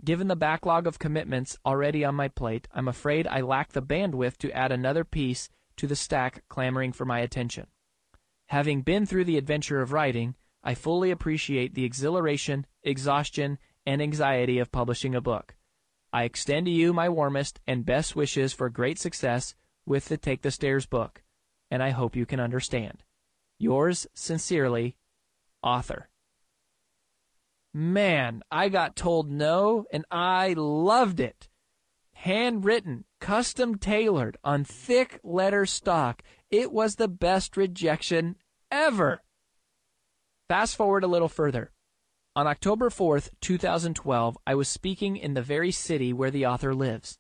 [SPEAKER 4] Given the backlog of commitments already on my plate, I'm afraid I lack the bandwidth to add another piece to the stack clamoring for my attention. Having been through the adventure of writing, I fully appreciate the exhilaration, exhaustion, and anxiety of publishing a book. I extend to you my warmest and best wishes for great success with the Take the Stairs book, and I hope you can understand. Yours sincerely, author. Man, I got told no, and I loved it. Handwritten, custom tailored, on thick letter stock. It was the best rejection ever. Fast forward a little further. On October 4th, 2012, I was speaking in the very city where the author lives.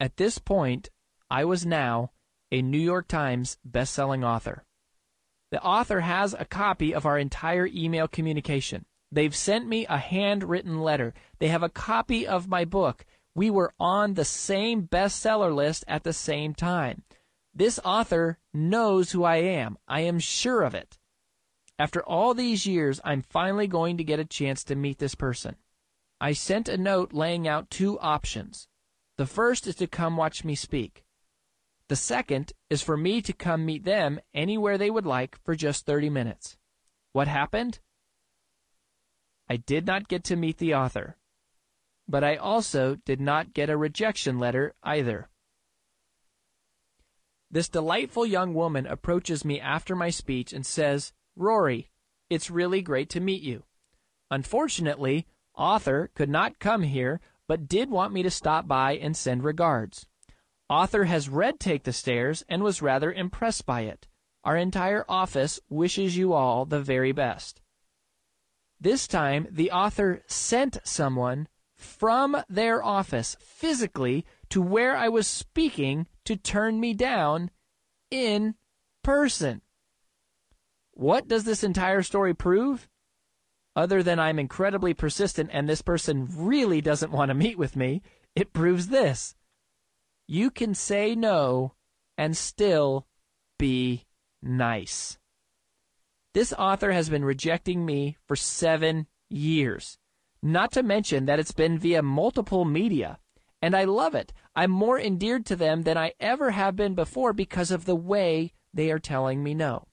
[SPEAKER 4] At this point, I was now a New York Times best-selling author. The author has a copy of our entire email communication. They've sent me a handwritten letter. They have a copy of my book. We were on the same bestseller list at the same time. This author knows who I am. I am sure of it. After all these years, I'm finally going to get a chance to meet this person. I sent a note laying out two options. The first is to come watch me speak. The second is for me to come meet them anywhere they would like for just 30 minutes. What happened? I did not get to meet the author, but I also did not get a rejection letter either. This delightful young woman approaches me after my speech and says, Rory, it's really great to meet you. Unfortunately, author could not come here, but did want me to stop by and send regards. Author has read Take the Stairs and was rather impressed by it. Our entire office wishes you all the very best. This time, the author sent someone from their office physically to where I was speaking to turn me down in person. What does this entire story prove? Other than I'm incredibly persistent and this person really doesn't want to meet with me, it proves this you can say no and still be nice. This author has been rejecting me for seven years. Not to mention that it's been via multiple media. And I love it. I'm more endeared to them than I ever have been before because of the way they are telling me no.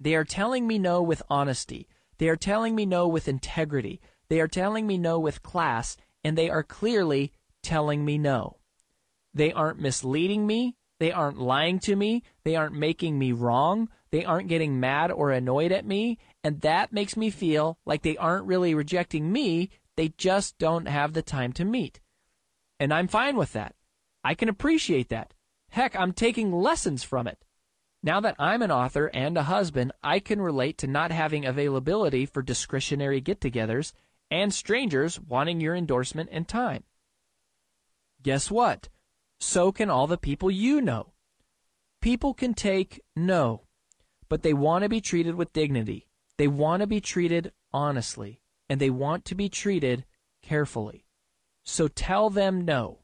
[SPEAKER 4] They are telling me no with honesty. They are telling me no with integrity. They are telling me no with class. And they are clearly telling me no. They aren't misleading me. They aren't lying to me. They aren't making me wrong. They aren't getting mad or annoyed at me. And that makes me feel like they aren't really rejecting me. They just don't have the time to meet. And I'm fine with that. I can appreciate that. Heck, I'm taking lessons from it. Now that I'm an author and a husband, I can relate to not having availability for discretionary get togethers and strangers wanting your endorsement and time. Guess what? so can all the people you know. People can take no, but they want to be treated with dignity. They want to be treated honestly, and they want to be treated carefully. So tell them no.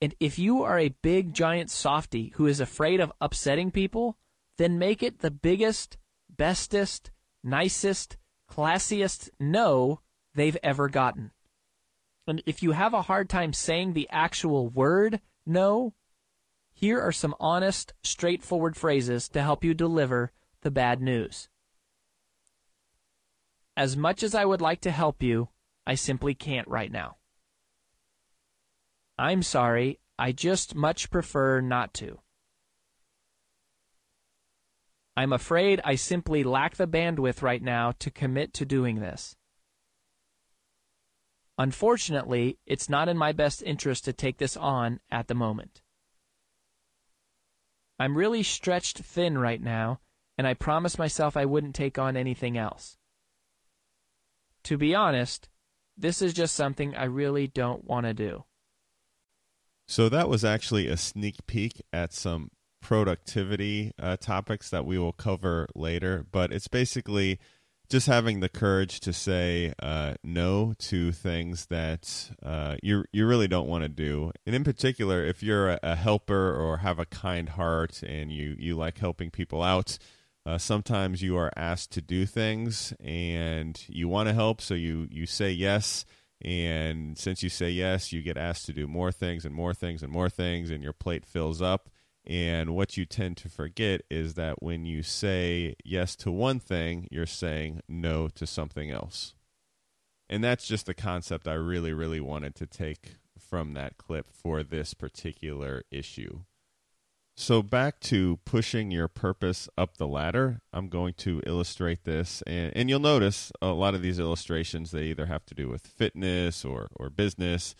[SPEAKER 4] And if you are a big giant softy who is afraid of upsetting people, then make it the biggest, bestest, nicest, classiest no they've ever gotten. And if you have a hard time saying the actual word no? Here are some honest, straightforward phrases to help you deliver the bad news. As much as I would like to help you, I simply can't right now. I'm sorry, I just much prefer not to. I'm afraid I simply lack the bandwidth right now to commit to doing this. Unfortunately, it's not in my best interest to take this on at the moment. I'm really stretched thin right now, and I promised myself I wouldn't take on anything else. To be honest, this is just something I really don't want to do.
[SPEAKER 2] So that was actually a sneak peek at some productivity uh, topics that we will cover later, but it's basically just having the courage to say uh, no to things that uh, you you really don't want to do, and in particular, if you're a, a, helper or have a kind heart and you you like helping people out, uh, sometimes you are asked to do things and you want to help, so you you say yes. And since you say yes, you get asked to do more things and more things and more things, and your plate fills up. And what you tend to forget is that when you say yes to one thing, you're saying no to something else. And that's just the concept I really, really wanted to take from that clip for this particular issue. So, back to pushing your purpose up the ladder, I'm going to illustrate this. And, and you'll notice a lot of these illustrations, they either have to do with fitness or, or business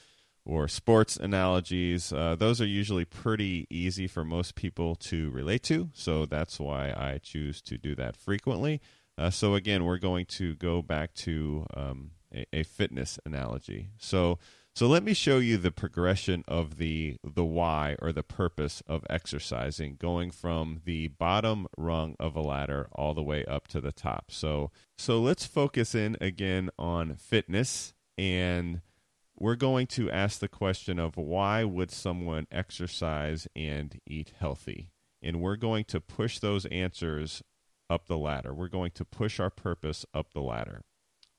[SPEAKER 2] or sports analogies. Uh, those are usually pretty easy for most people to relate to, so that's why I choose to do that frequently. Uh, so again, we're going to go back to um, a, a, fitness analogy. So so let me show you the progression of the the why or the purpose of exercising, going from the bottom rung of a ladder all the way up to the top. So so let's focus in again on fitness and we're going to ask the question of why would someone exercise and eat healthy? And we're going to push those answers up the ladder. We're going to push our purpose up the ladder.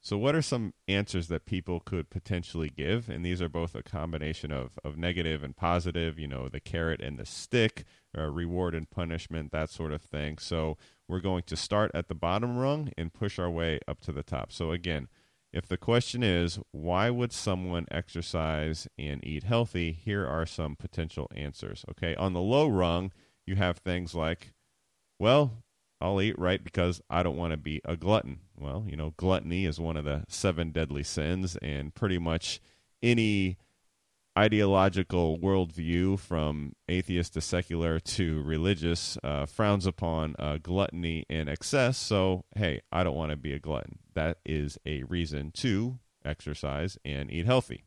[SPEAKER 2] So, what are some answers that people could potentially give? And these are both a combination of, of negative and positive, you know, the carrot and the stick, uh, reward and punishment, that sort of thing. So, we're going to start at the bottom rung and push our way up to the top. So, again, if the question is, why would someone exercise and eat healthy? Here are some potential answers. Okay, on the low rung, you have things like, well, I'll eat right because I don't want to be a glutton. Well, you know, gluttony is one of the seven deadly sins, and pretty much any ideological worldview, from atheist to secular to religious, uh, frowns upon uh, gluttony and excess. So, hey, I don't want to be a glutton. That is a reason to exercise and eat healthy.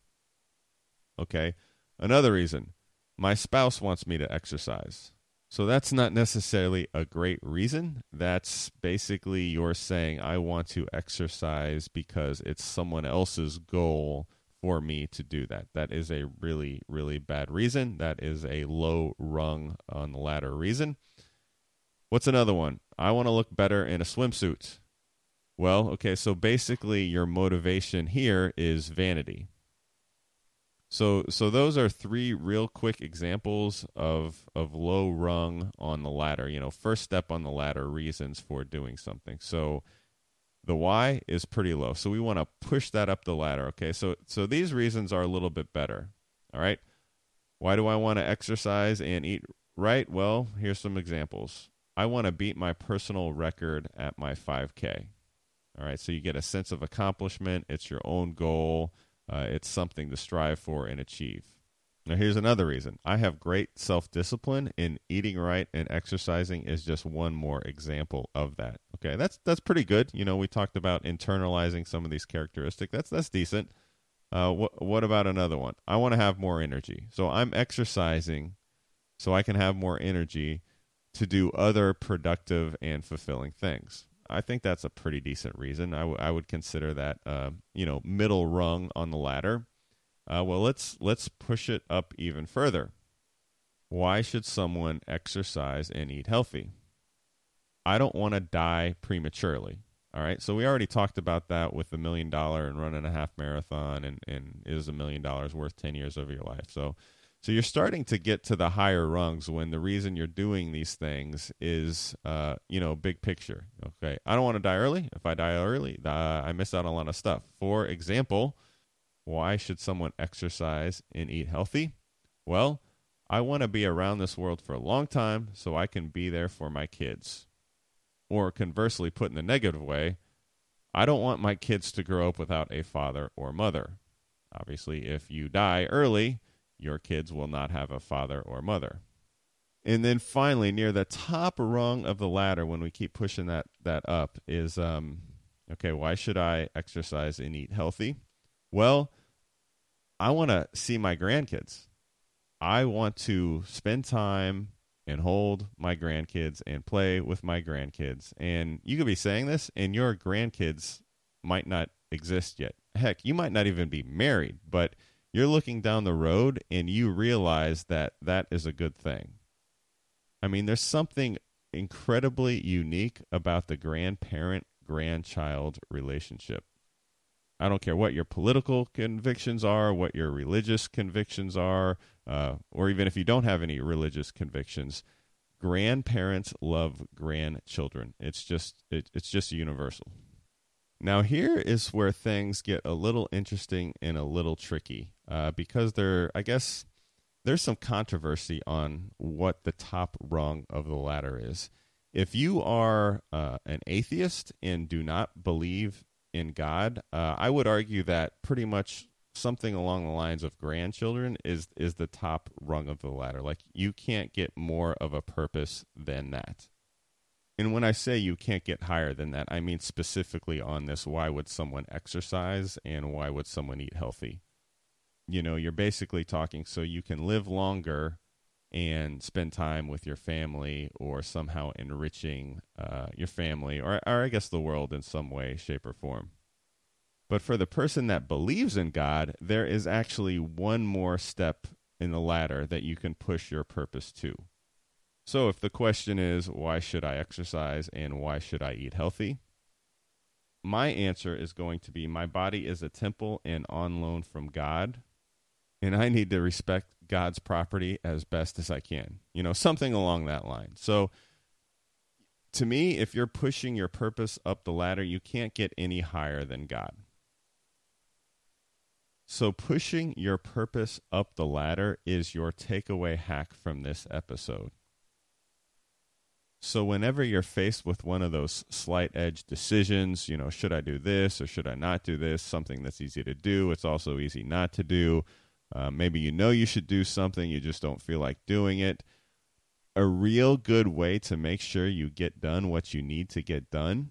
[SPEAKER 2] Okay. Another reason my spouse wants me to exercise. So that's not necessarily a great reason. That's basically you're saying, I want to exercise because it's someone else's goal for me to do that. That is a really, really bad reason. That is a low rung on the ladder reason. What's another one? I want to look better in a swimsuit. Well, okay, so basically your motivation here is vanity. So so those are three real quick examples of of low rung on the ladder, you know, first step on the ladder reasons for doing something. So the why is pretty low. So we want to push that up the ladder. Okay. So so these reasons are a little bit better. All right. Why do I want to exercise and eat right? Well, here's some examples. I want to beat my personal record at my 5K. All right. So you get a sense of accomplishment. It's your own goal. Uh, it's something to strive for and achieve. Now, here's another reason. I have great self discipline, and eating right and exercising is just one more example of that. Okay, that's that's pretty good. You know, we talked about internalizing some of these characteristics. That's that's decent. Uh, what what about another one? I want to have more energy, so I'm exercising, so I can have more energy to do other productive and fulfilling things. I think that's a pretty decent reason. I, w- I would consider that, uh, you know, middle rung on the ladder. Uh, well, let's let's push it up even further. Why should someone exercise and eat healthy? I don't want to die prematurely. All right. So we already talked about that with the million dollar and running a half marathon and, and is a million dollars worth 10 years of your life. So, so you're starting to get to the higher rungs when the reason you're doing these things is, uh, you know, big picture. Okay. I don't want to die early. If I die early, uh, I miss out on a lot of stuff. For example, why should someone exercise and eat healthy? Well, I want to be around this world for a long time so I can be there for my kids. Or conversely, put in the negative way, I don't want my kids to grow up without a father or mother. Obviously, if you die early, your kids will not have a father or mother. And then finally, near the top rung of the ladder, when we keep pushing that, that up, is um, okay, why should I exercise and eat healthy? Well, I want to see my grandkids. I want to spend time and hold my grandkids and play with my grandkids. And you could be saying this, and your grandkids might not exist yet. Heck, you might not even be married, but you're looking down the road and you realize that that is a good thing. I mean, there's something incredibly unique about the grandparent grandchild relationship. I don't care what your political convictions are, what your religious convictions are, uh, or even if you don't have any religious convictions. Grandparents love grandchildren. It's just it, it's just universal. Now here is where things get a little interesting and a little tricky uh, because there, I guess, there's some controversy on what the top rung of the ladder is. If you are uh, an atheist and do not believe in God, uh, I would argue that pretty much something along the lines of grandchildren is is the top rung of the ladder. Like you can't get more of a purpose than that. And when I say you can't get higher than that, I mean specifically on this why would someone exercise and why would someone eat healthy? You know, you're basically talking so you can live longer and spend time with your family or somehow enriching uh, your family or, or I guess the world in some way, shape, or form. But for the person that believes in God, there is actually one more step in the ladder that you can push your purpose to. So if the question is, why should I exercise and why should I eat healthy? My answer is going to be my body is a temple and on loan from God, and I need to respect God's property as best as I can. You know, something along that line. So to me, if you're pushing your purpose up the ladder, you can't get any higher than God. So, pushing your purpose up the ladder is your takeaway hack from this episode. So, whenever you're faced with one of those slight edge decisions, you know, should I do this or should I not do this? Something that's easy to do, it's also easy not to do. Uh, maybe you know you should do something, you just don't feel like doing it. A real good way to make sure you get done what you need to get done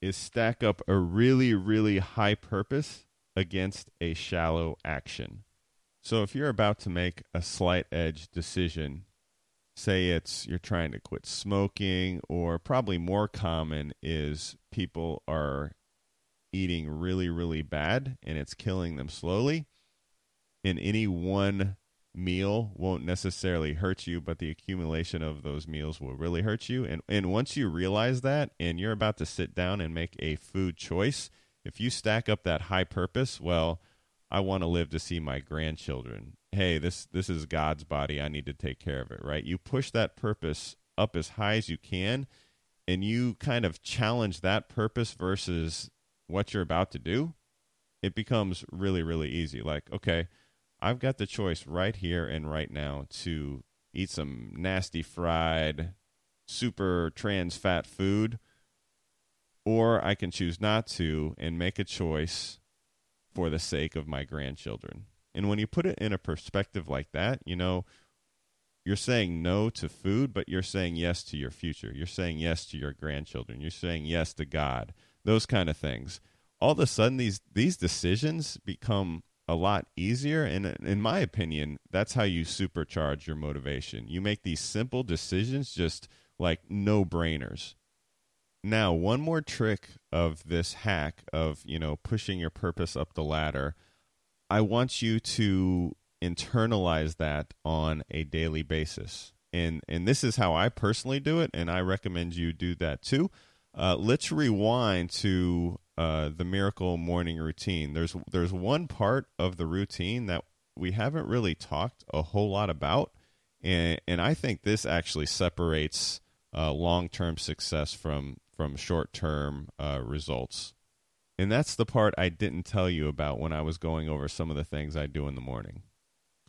[SPEAKER 2] is stack up a really, really high purpose against a shallow action. So if you're about to make a slight edge decision, say it's you're trying to quit smoking, or probably more common is people are eating really, really bad and it's killing them slowly in any one meal won't necessarily hurt you, but the accumulation of those meals will really hurt you. And and once you realize that and you're about to sit down and make a food choice, if you stack up that high purpose, well, I want to live to see my grandchildren. Hey, this this is God's body. I need to take care of it, right? You push that purpose up as high as you can and you kind of challenge that purpose versus what you're about to do, it becomes really really easy. Like, okay, I've got the choice right here and right now to eat some nasty fried, super trans fat food, or I can choose not to and make a choice for the sake of my grandchildren. And when you put it in a perspective like that, you know, you're saying no to food, but you're saying yes to your future. You're saying yes to your grandchildren. You're saying yes to God. Those kind of things. All of a sudden, these these decisions become a lot easier. And in my opinion, that's how you supercharge your motivation. You make these simple decisions just like no brainers. Now, one more trick of this hack of, you know, pushing your purpose up the ladder. I want you to internalize that on a daily basis. And and this is how I personally do it and I recommend you do that too. Uh, let's rewind to uh, the miracle morning routine. There's there's one part of the routine that we haven't really talked a whole lot about, and and I think this actually separates uh, long term success from from short term uh, results. And that's the part I didn't tell you about when I was going over some of the things I do in the morning.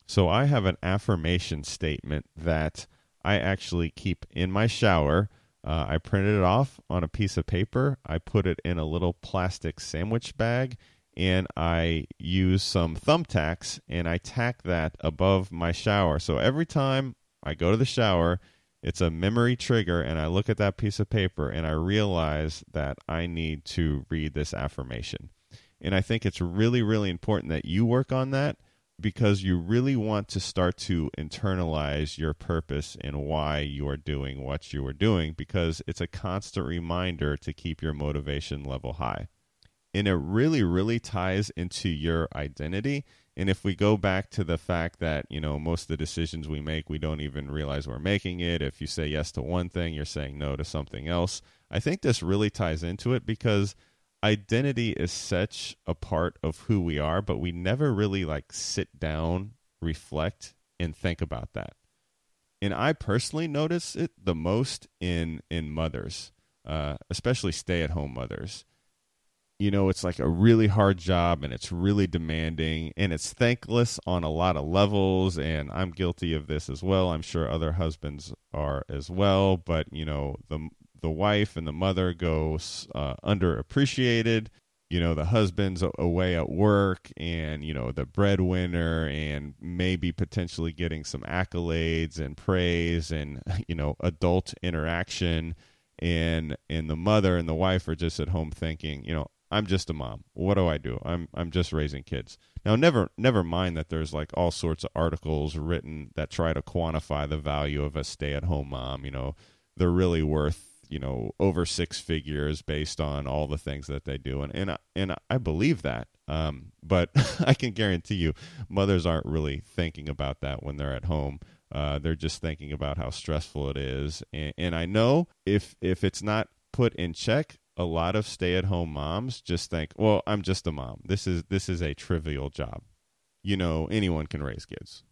[SPEAKER 2] So I have an affirmation statement that I actually keep in my shower uh, I printed it off on a piece of paper. I put it in a little plastic sandwich bag, and I use some thumbtacks and I tack that above my shower. So every time I go to the shower, it's a memory trigger, and I look at that piece of paper and I realize that I need to read this affirmation. And I think it's really, really important that you work on that. Because you really want to start to internalize your purpose and why you are doing what you are doing because it's a constant reminder to keep your motivation level high. And it really, really ties into your identity. And if we go back to the fact that, you know, most of the decisions we make, we don't even realize we're making it. If you say yes to one thing, you're saying no to something else. I think this really ties into it because identity is such a part of who we are, but we never really like sit down, reflect, and think about that. And I personally notice it the most in in mothers, uh, especially stay at home mothers. You know, it's like a really hard job and it's really demanding and it's thankless on a lot of levels. And I'm guilty of this as well. I'm sure other husbands are as well. But, you know, the the wife and the mother go uh, underappreciated. You know, the husband's away at work and, you know, the breadwinner and maybe potentially getting some accolades and praise and, you know, adult interaction. And, and the mother and the wife are just at home thinking, you know, I'm just a mom. What do I do? I'm I'm just raising kids. Now never never mind that there's like all sorts of articles written that try to quantify the value of a stay-at-home mom, you know, they're really worth you know over six figures based on all the things that they do. And and and I believe that. Um, but I can guarantee you mothers aren't really thinking about that when they're at home. Uh, they're just thinking about how stressful it is. And, and I know if if it's not put in check a lot of stay-at-home moms just think well I'm just a mom. This is this is a trivial job. You know anyone can raise kids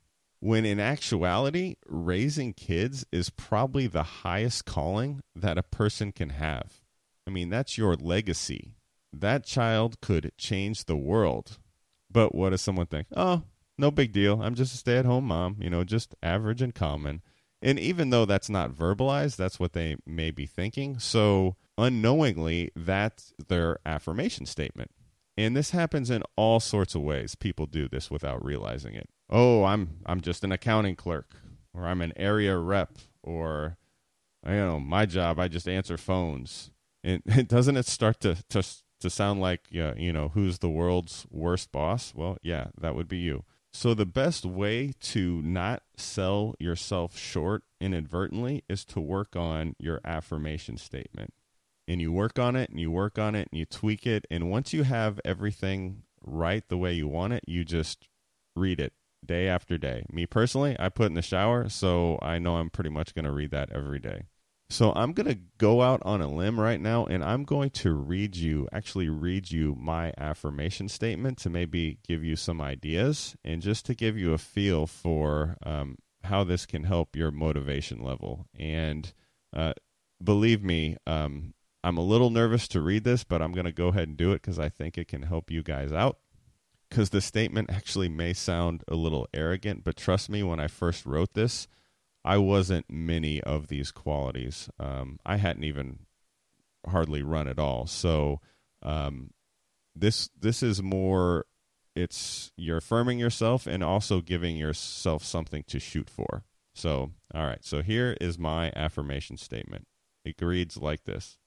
[SPEAKER 2] when in actuality, raising kids is probably the highest calling that a person can have. I mean, that's your legacy. That child could change the world. But what does someone think? Oh, no big deal. I'm just a stay at home mom, you know, just average and common. And even though that's not verbalized, that's what they may be thinking. So unknowingly, that's their affirmation statement. And this happens in all sorts of ways. People do this without realizing it oh, I'm I'm just an accounting clerk, or I'm an area rep, or you know, my job I just answer phones. And, and doesn't it start to to to sound like yeah, you know, who's the world's worst boss? Well, yeah, that would be you. So the best way to not sell yourself short inadvertently is to work on your affirmation statement. And you work on it and you work on it and you tweak it and once you have everything right the way you want it, you just read it day after day. Me personally, I put in the shower, so I know I'm pretty much going to read that every day. So I'm going to go out on a limb right now and I'm going to read you, actually read you my affirmation statement to maybe give you some ideas and just to give you a feel for um, how this can help your motivation level. And uh, believe me, um, I'm a little nervous to read this, but I'm going to go ahead and do it because I think it can help you guys out because the statement actually may sound a little arrogant, but trust me, when I first wrote this, I wasn't many of these qualities. Um, I hadn't even hardly run at all. So um, this this is more. It's you're affirming yourself and also giving yourself something to shoot for. So all right. So here is my affirmation statement. It reads like this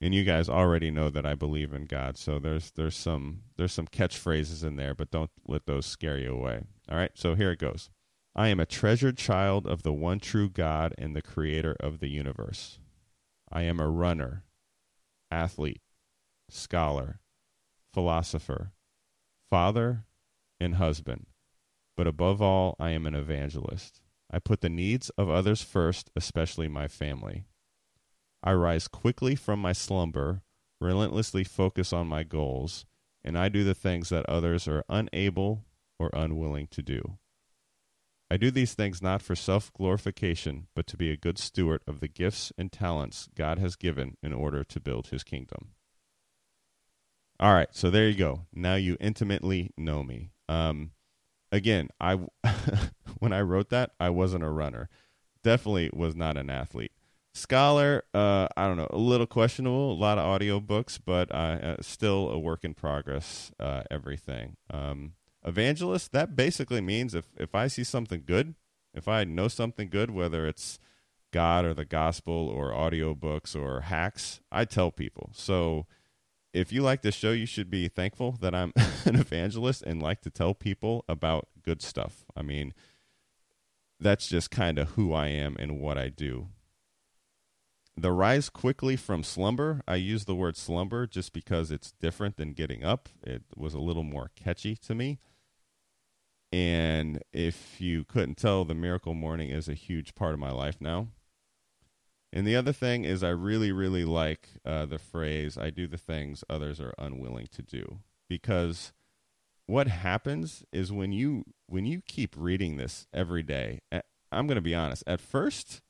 [SPEAKER 2] and you guys already know that I believe in God. So there's there's some there's some catchphrases in there, but don't let those scare you away. All right, so here it goes. I am a treasured child of the one true God and the creator of the universe. I am a runner, athlete, scholar, philosopher, father, and husband. But above all, I am an evangelist. I put the needs of others first, especially my family. I rise quickly from my slumber, relentlessly focus on my goals, and I do the things that others are unable or unwilling to do. I do these things not for self glorification, but to be a good steward of the gifts and talents God has given in order to build his kingdom. All right, so there you go. Now you intimately know me. Um, again, I when I wrote that, I wasn't a runner. Definitely was not an athlete. Scholar, uh, I don't know, a little questionable. A lot of audio books, but uh, uh, still a work in progress. Uh, everything. Um, evangelist. That basically means if if I see something good, if I know something good, whether it's God or the gospel or audio books or hacks, I tell people. So if you like this show, you should be thankful that I'm an evangelist and like to tell people about good stuff. I mean, that's just kind of who I am and what I do. The rise quickly from slumber, I use the word slumber just because it's different than getting up. It was a little more catchy to me. And if you couldn't tell, the miracle morning is a huge part of my life now. And the other thing is, I really, really like uh, the phrase, I do the things others are unwilling to do. Because what happens is when you when you keep reading this every day i'm going to be honest at first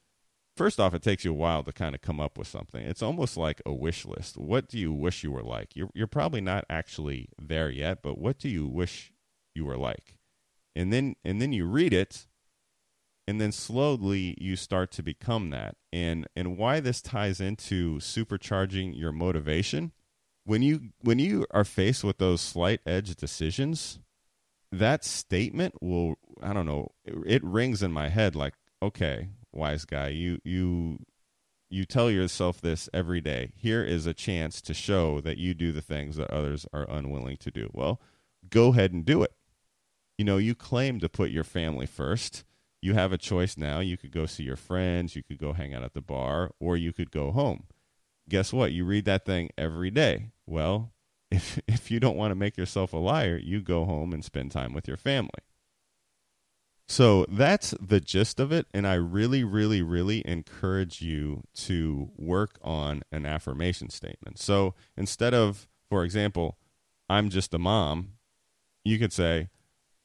[SPEAKER 2] first off it takes you a while to kind of come up with something. It's almost like a wish list. What do you wish you were like? You're, you're probably not actually there yet but what do you wish you were like? And then and then you read it and then slowly you start to become that. And and why this ties into supercharging your motivation when you when you are faced with those slight edge decisions, that statement will I don't know, it, it rings in my head like, okay, wise guy, you you you tell yourself this every day. Here is a chance to show that you do the things that others are unwilling to do. Well, go ahead and do it. You know, you claim to put your family first. You have a choice now. You could go see your friends, you could go hang out at the bar, or you could go home guess what? You read that thing every day. Well, if if you don't want to make yourself a liar, you go home and spend time with your family. So that's the gist of it. And I really, really, really encourage you to work on an affirmation statement. So instead of, for example, I'm just a mom, you could say,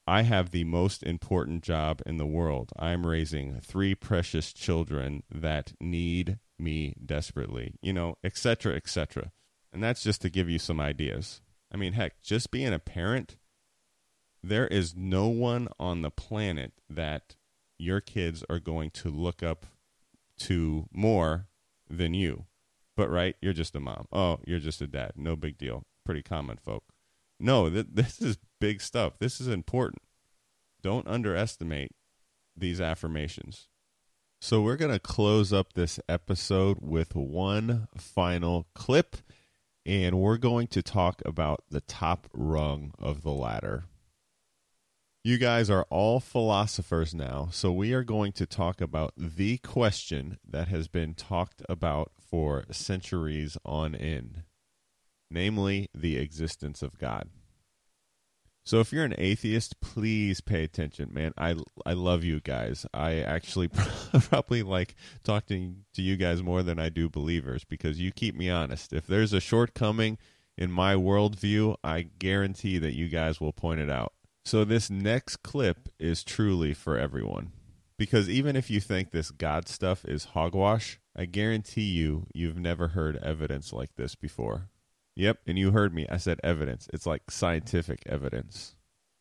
[SPEAKER 2] I have the most important job in the world. I'm raising three precious children that need me desperately, you know, etc., etc. And that's just to give you some ideas. I mean, heck, just being a parent, there is no one on the planet that your kids are going to look up to more than you. But right, you're just a mom. Oh, you're just a dad. No big deal. Pretty common folk. No, th- this is big stuff. This is important. Don't underestimate these affirmations. So we're going to close up this episode with one final clip, and we're going to talk about the top rung of the ladder. You guys are all philosophers now, so we are going to talk about the question that has been talked about for centuries on end, namely the existence of God. So if you're an atheist, please pay attention, man. I I love you guys. I actually probably like talking to you guys more than I do believers because you keep me honest. If there's a shortcoming in my worldview, I guarantee that you guys will point it out. So this next clip is truly for everyone. Because even if you think this God stuff is hogwash, I guarantee you you've never heard evidence like this before. Yep, and you heard me. I said evidence. It's like scientific evidence.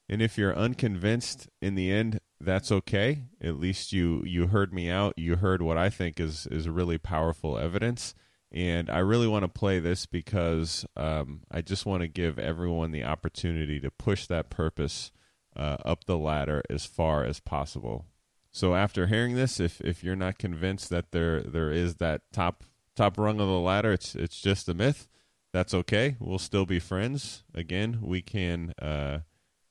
[SPEAKER 2] And if you're unconvinced in the end, that's okay. At least you you heard me out. You heard what I think is is really powerful evidence. And I really want to play this because um, I just want to give everyone the opportunity to push that purpose uh, up the ladder as far as possible. So after hearing this, if if you're not convinced that there there is that top top rung of the ladder, it's it's just a myth that's okay. We'll still be friends. Again, we can uh,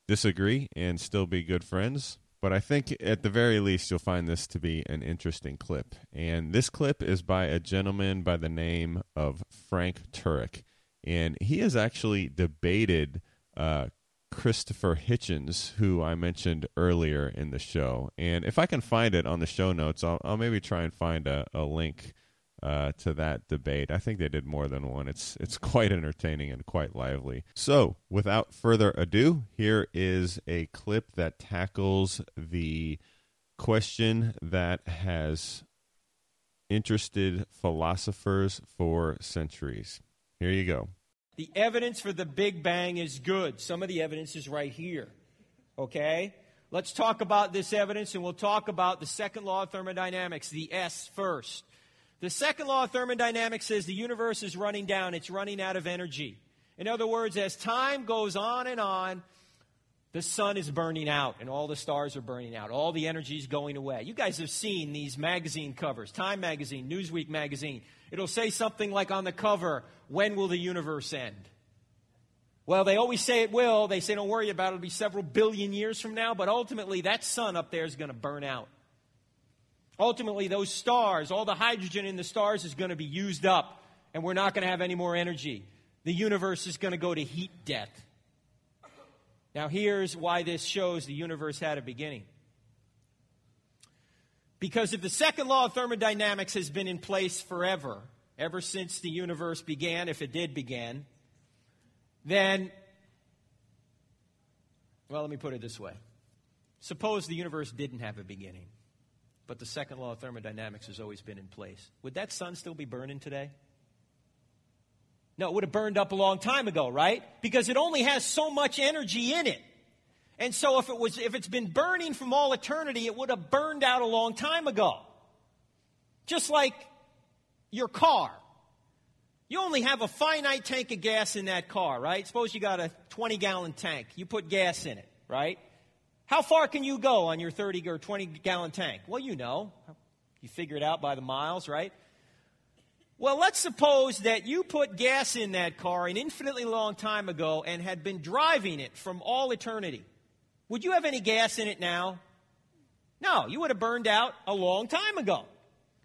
[SPEAKER 2] disagree and still be good friends. But I think at the very least, you'll find this to be an interesting clip. And this clip is by a gentleman by the name of Frank Turek. And he has actually debated uh, Christopher Hitchens, who I mentioned earlier in the show. And if I can find it on the show notes, I'll, I'll maybe try and find a, a link uh, to that debate. I think they did more than one. It's it's quite entertaining and quite lively. So, without further ado, here is a clip that tackles the question that has interested philosophers for centuries. Here you go.
[SPEAKER 4] The evidence for the Big Bang is good. Some of the evidence is right here. Okay? Let's talk about this evidence and we'll talk about the second law of thermodynamics, the S first. The second law of thermodynamics says the universe is running down, it's running out of energy. In other words, as time goes on and on, the sun is burning out and all the stars are burning out. All the energy is going away. You guys have seen these magazine covers Time Magazine, Newsweek Magazine. It'll say something like on the cover, When will the universe end? Well, they always say it will. They say, don't worry about it. It'll be several billion years from now. But ultimately, that sun up there is going to burn out. Ultimately, those stars, all the hydrogen in the stars is going to be used up, and we're not going to have any more energy. The universe is going to go to heat death. Now, here's why this shows the universe had a beginning. Because if the second law of thermodynamics has been in place forever, ever since the universe began, if it did begin, then, well, let me put it this way. Suppose the universe didn't have a beginning, but the second law of thermodynamics has always been in place. Would that sun still be burning today? No, it would have burned up a long time ago, right? Because it only has so much energy in it. And so if it was if it's been burning from all eternity, it would have burned out a long time ago. Just like your car. You only have a finite tank of gas in that car, right? Suppose you got a 20 gallon tank. You put gas in it, right? How far can you go on your 30 or 20 gallon tank? Well, you know. You figure it out by the miles, right? Well, let's suppose that you put gas in that car an infinitely long time ago and had been driving it from all eternity. Would you have any gas in it now? No, you would have burned out a long time ago.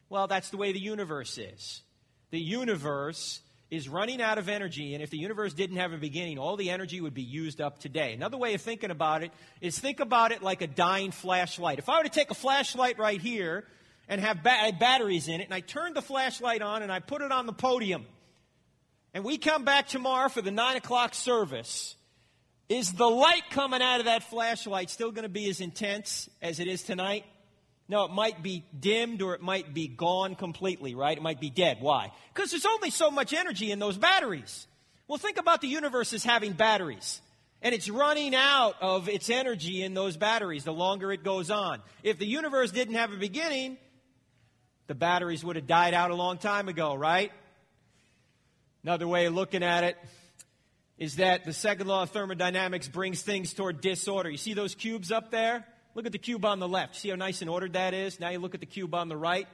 [SPEAKER 4] Well, that's the way the universe is. The universe is running out of energy, and if the universe didn't have a beginning, all the energy would be used up today. Another way of thinking about it is think about it like a dying flashlight. If I were to take a flashlight right here and have ba- uh, batteries in it, and I turn the flashlight on and I put it on the podium, and we come back tomorrow for the 9 o'clock service, is the light coming out of that flashlight still going to be as intense as it is tonight? No, it might be dimmed or it might be gone completely, right? It might be dead. Why? Because there's only so much energy in those batteries. Well, think about the universe as having batteries. And it's running out of its energy in those batteries the longer it goes on. If the universe didn't have a beginning, the batteries would have died out a long time ago, right? Another way of looking at it is that the second law of thermodynamics brings things toward disorder. You see those cubes up there? Look at the cube on the left. See how nice and ordered that is? Now you look at the cube on the right.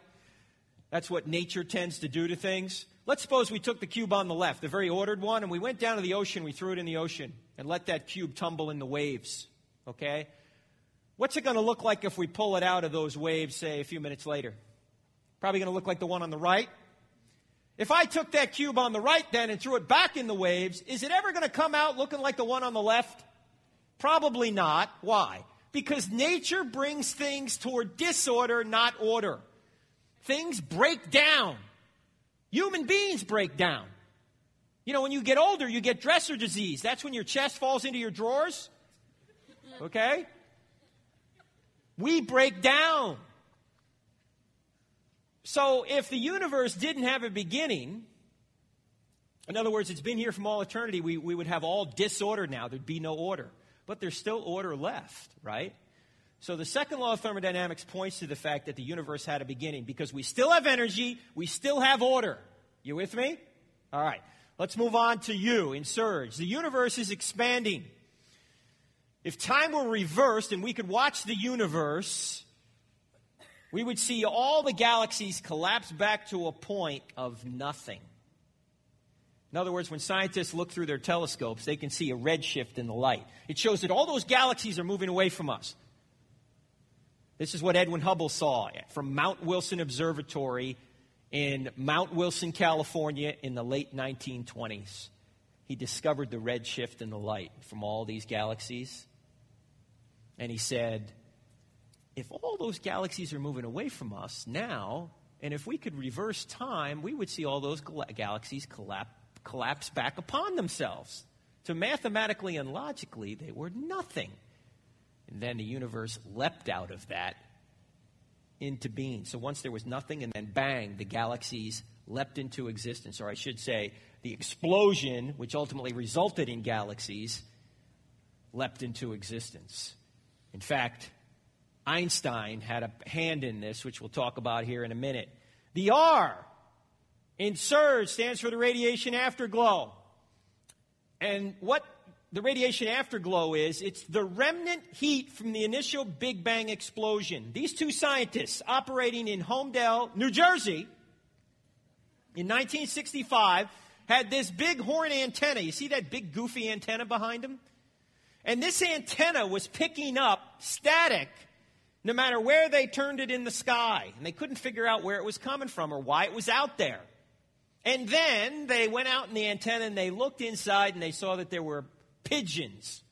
[SPEAKER 4] That's what nature tends to do to things. Let's suppose we took the cube on the left, the very ordered one, and we went down to the ocean, we threw it in the ocean, and let that cube tumble in the waves. Okay? What's it going to look like if we pull it out of those waves, say, a few minutes later? Probably going to look like the one on the right. If I took that cube on the right then and threw it back in the waves, is it ever going to come out looking like the one on the left? Probably not. Why? Because nature brings things toward disorder, not order. Things break down. Human beings break down. You know, when you get older, you get dresser disease. That's when your chest falls into your drawers. Okay? We break down. So, if the universe didn't have a beginning, in other words, it's been here from all eternity, we, we would have all disorder now. There'd be no order but there's still order left, right? So the second law of thermodynamics points to the fact that the universe had a beginning because we still have energy, we still have order. You with me? All right. Let's move on to U in Surge. The universe is expanding. If time were reversed and we could watch the universe, we would see all the galaxies collapse back to a point of nothing. In other words, when scientists look through their telescopes, they can see a redshift in the light. It shows that all those galaxies are moving away from us. This is what Edwin Hubble saw from Mount Wilson Observatory in Mount Wilson, California in the late 1920s. He discovered the redshift in the light from all these galaxies. And he said, if all those galaxies are moving away from us now, and if we could reverse time, we would see all those galaxies collapse collapse back upon themselves. So mathematically and logically, they were nothing. And then the universe leapt out of that into being. So once there was nothing, and then bang, the galaxies leapt into existence. Or I should say, the explosion, which ultimately resulted in galaxies, leapt into existence. In fact, Einstein had a hand in this, which we'll talk about here in a minute. The R in SURGE stands for the radiation afterglow. And what the radiation afterglow is, it's the remnant heat from the initial Big Bang explosion. These two scientists operating in Holmdel, New Jersey, in 1965, had this big horn antenna. You see that big goofy antenna behind him? And this antenna was picking up static no matter where they turned it in the sky. And they couldn't figure out where it was coming from or why it was out there. And then they went out in the antenna and they looked inside and they saw that there were pigeons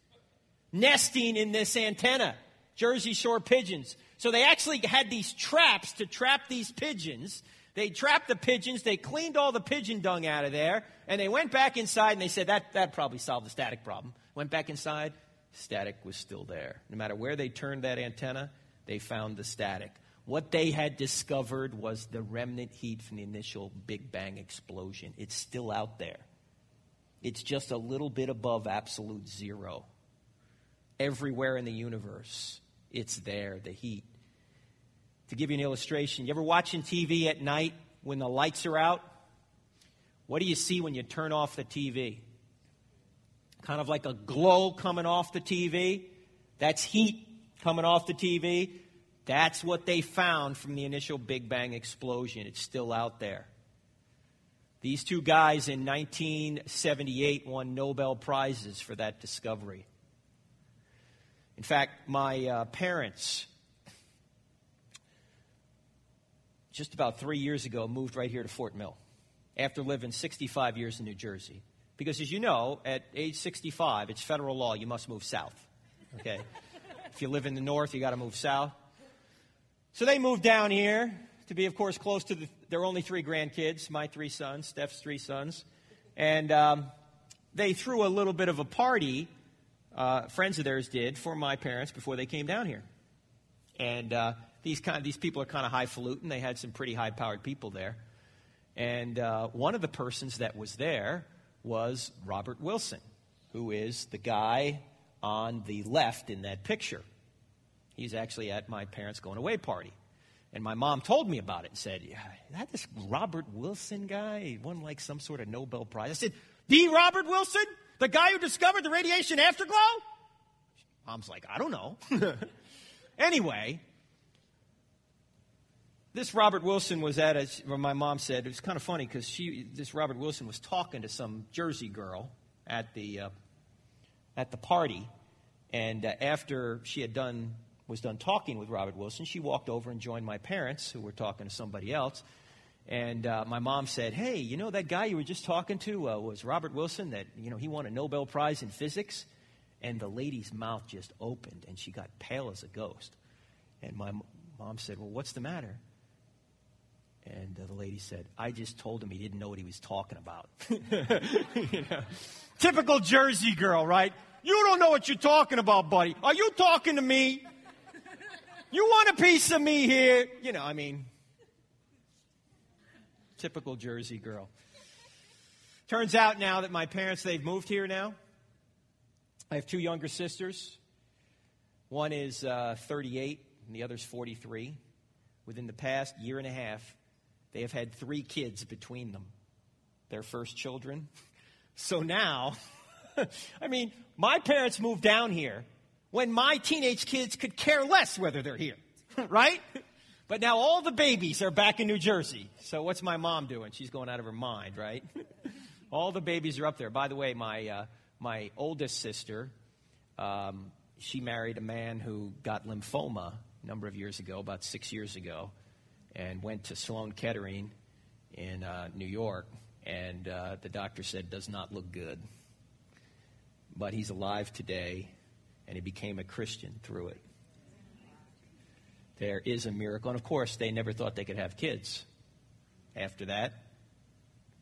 [SPEAKER 4] nesting in this antenna, Jersey Shore pigeons. So they actually had these traps to trap these pigeons. They trapped the pigeons, they cleaned all the pigeon dung out of there, and they went back inside and they said that that probably solved the static problem. Went back inside, static was still there. No matter where they turned that antenna, they found the static. What they had discovered was the remnant heat from the initial Big Bang explosion. It's still out there. It's just a little bit above absolute zero. Everywhere in the universe, it's there, the heat. To give you an illustration, you ever watching TV at night when the lights are out? What do you see when you turn off the TV? Kind of like a glow coming off the TV. That's heat coming off the TV. That's what they found from the initial Big Bang explosion. It's still out there. These two guys in 1978 won Nobel Prizes for that discovery. In fact, my uh, parents, just about three years ago, moved right here to Fort Mill after living 65 years in New Jersey. Because as you know, at age 65, it's federal law, you must move south. Okay? If you live in the north, you got to move south. So they moved down here to be, of course, close to the, their only three grandkids, my three sons, Steph's three sons. And um, they threw a little bit of a party, uh, friends of theirs did, for my parents before they came down here. And uh, these, kind of, these people are kind of highfalutin. They had some pretty high powered people there. And uh, one of the persons that was there was Robert Wilson, who is the guy on the left in that picture. He's actually at my parents' going away party. And my mom told me about it and said, yeah, that this Robert Wilson guy? He won like some sort of Nobel Prize. I said, the Robert Wilson? The guy who discovered the radiation afterglow? Mom's like, I don't know. anyway, this Robert Wilson was at, a, my mom said, it was kind of funny because she, this Robert Wilson was talking to some Jersey girl at the, uh, at the party. And uh, after she had done was done talking with Robert Wilson, she walked over and joined my parents, who were talking to somebody else. And uh, my mom said, "Hey, you know that guy you were just talking to uh, was Robert Wilson. That you know he won a Nobel Prize in physics." And the lady's mouth just opened, and she got pale as a ghost. And my mom said, "Well, what's the matter?" And uh, the lady said, "I just told him he didn't know what he was talking about." you know? Typical Jersey girl, right? You don't know what you're talking about, buddy. Are you talking to me? You want a piece of me here? You know, I mean, typical Jersey girl. Turns out now that my parents, they've moved here now. I have two younger sisters. One is uh, 38, and the other's 43. Within the past year and a half, they have had three kids between them, their first children. So now, I mean, my parents moved down here when my teenage kids could care less whether they're here, right? But now all the babies are back in New Jersey. So what's my mom doing? She's going out of her mind, right? all the babies are up there. By the way, my, uh, my oldest sister, um, she married a man who got lymphoma a number of years ago, about six years ago, and went to Sloan Kettering in uh, New York. And uh, the doctor said, does not look good. But he's alive today and he became a Christian through it. There is a miracle. And of course, they never thought they could have kids after that.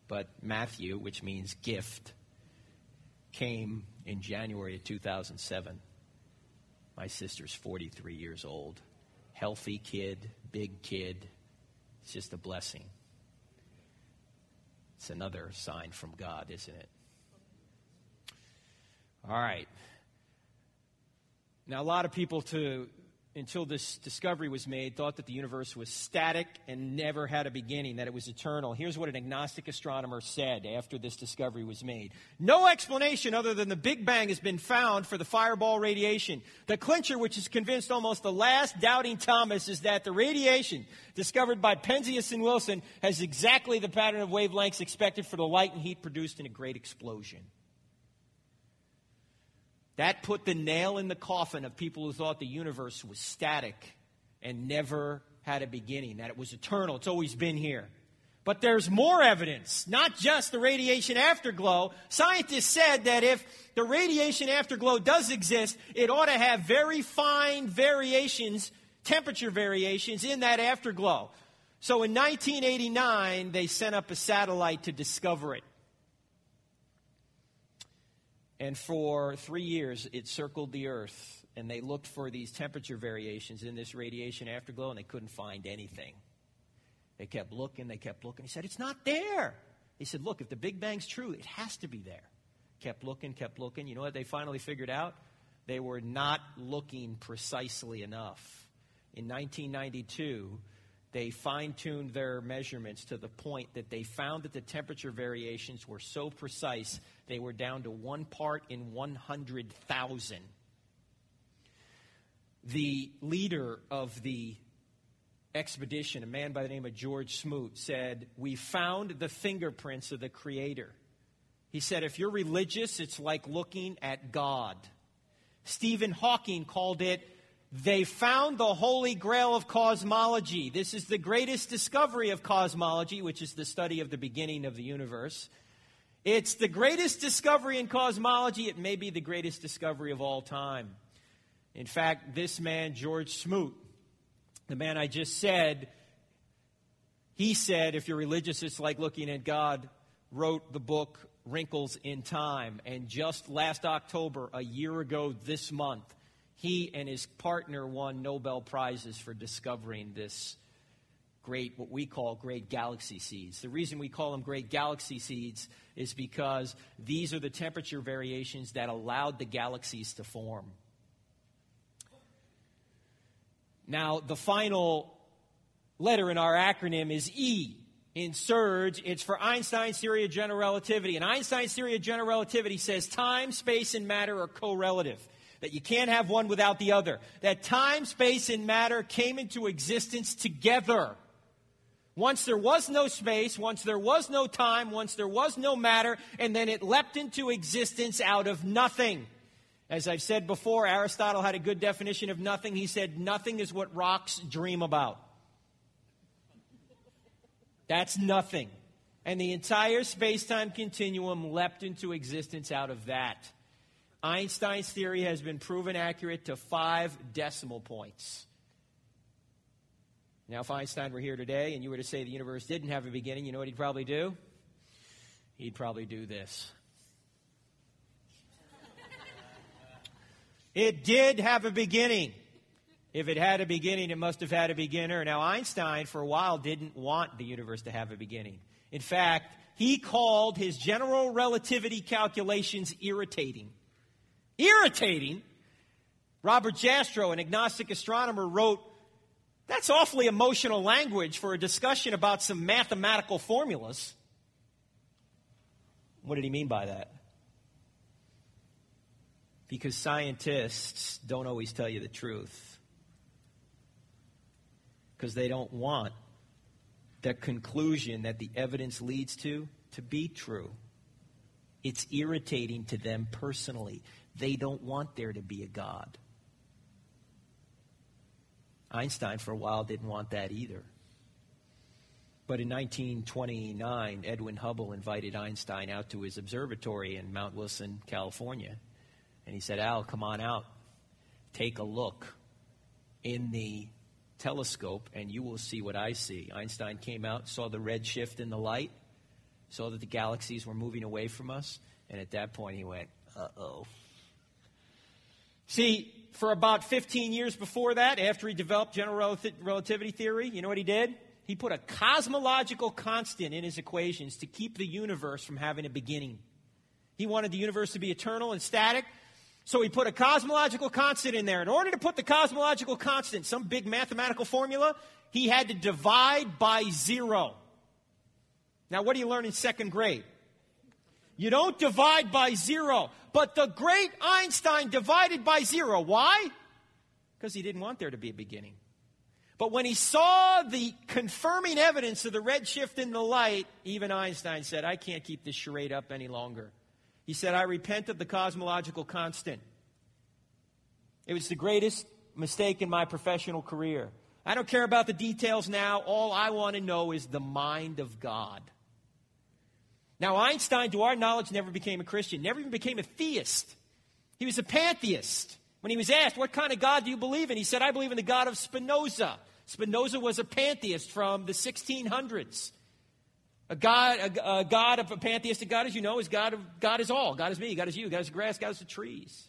[SPEAKER 4] But Matthew, which means gift, came in January of 2007. My sister's 43 years old. Healthy kid, big kid. It's just a blessing. It's another sign from God, isn't it? All right. Now, a lot of people to until this discovery was made, thought that the universe was static and never had a beginning, that it was eternal. Here's what an agnostic astronomer said after this discovery was made No explanation other than the Big Bang has been found for the fireball radiation. The clincher, which has convinced almost the last doubting Thomas, is that the radiation discovered by Penzias and Wilson has exactly the pattern of wavelengths expected for the light and heat produced in a great explosion. That put the nail in the coffin of people who thought the universe was static and never had a beginning, that it was eternal. It's always been here. But there's more evidence, not just the radiation afterglow. Scientists said that if the radiation afterglow does exist, it ought to have very fine variations, temperature variations in that afterglow. So in 1989, they sent up a satellite to discover it. And for three years, it circled the Earth, and they looked for these temperature variations in this radiation afterglow, and they couldn't find anything. They kept looking, they kept looking. He said, It's not there. He said, Look, if the Big Bang's true, it has to be there. Kept looking, kept looking. You know what they finally figured out? They were not looking precisely enough. In 1992, they fine tuned their measurements to the point that they found that the temperature variations were so precise they were down to one part in 100,000. The leader of the expedition, a man by the name of George Smoot, said, We found the fingerprints of the Creator. He said, If you're religious, it's like looking at God. Stephen Hawking called it they found the holy grail of cosmology. This is the greatest discovery of cosmology, which is the study of the beginning of the universe. It's the greatest discovery in cosmology. It may be the greatest discovery of all time. In fact, this man, George Smoot, the man I just said, he said, if you're religious, it's like looking at God, wrote the book Wrinkles in Time. And just last October, a year ago this month, he and his partner won Nobel Prizes for discovering this great, what we call great galaxy seeds. The reason we call them great galaxy seeds is because these are the temperature variations that allowed the galaxies to form. Now, the final letter in our acronym is E. In SURGE, it's for Einstein's theory of general relativity. And Einstein's theory of general relativity says time, space, and matter are correlative that you can't have one without the other, that time, space, and matter came into existence together. Once there was no space, once there was no time, once there was no matter, and then it leapt into existence out of nothing. As I've said before, Aristotle had a good definition of nothing. He said, Nothing is what rocks dream about. That's nothing. And the entire space time continuum leapt into existence out of that. Einstein's theory has been proven accurate to five decimal points. Now, if Einstein were here today and you were to say the universe didn't have a beginning, you know what he'd probably do? He'd probably do this. it did have a beginning. If it had a beginning, it must have had a beginner. Now, Einstein, for a while, didn't want the universe to have a beginning. In fact, he called his general relativity calculations irritating irritating. Robert Jastrow, an agnostic astronomer, wrote, That's awfully emotional language for a discussion about some mathematical formulas. What did he mean by that? Because scientists don't always tell you the truth. Because they don't want the conclusion that the evidence leads to to be true. It's irritating to them personally. They don't want there to be a God. Einstein, for a while, didn't want that either. But in 1929, Edwin Hubble invited Einstein out to his observatory in Mount Wilson, California. And he said, Al, come on out. Take a look in the telescope, and you will see what I see. Einstein came out, saw the red shift in the light, saw that the galaxies were moving away from us, and at that point he went, uh oh. See, for about 15 years before that, after he developed general relativity theory, you know what he did? He put a cosmological constant in his equations to keep the universe from having a beginning. He wanted the universe to be eternal and static. So he put a cosmological constant in there. In order to put the cosmological constant, some big mathematical formula, he had to divide by zero. Now, what do you learn in second grade? You don't divide by zero. But the great Einstein divided by zero. Why? Because he didn't want there to be a beginning. But when he saw the confirming evidence of the redshift in the light, even Einstein said, I can't keep this charade up any longer. He said, I repent of the cosmological constant. It was the greatest mistake in my professional career. I don't care about the details now. All I want to know is the mind of God. Now, Einstein, to our knowledge, never became a Christian, never even became a theist. He was a pantheist. When he was asked, What kind of God do you believe in? He said, I believe in the God of Spinoza. Spinoza was a pantheist from the 1600s. A God, a, a God of a pantheistic God, as you know, is God of God is all. God is me, God is you, God is the grass, God is the trees.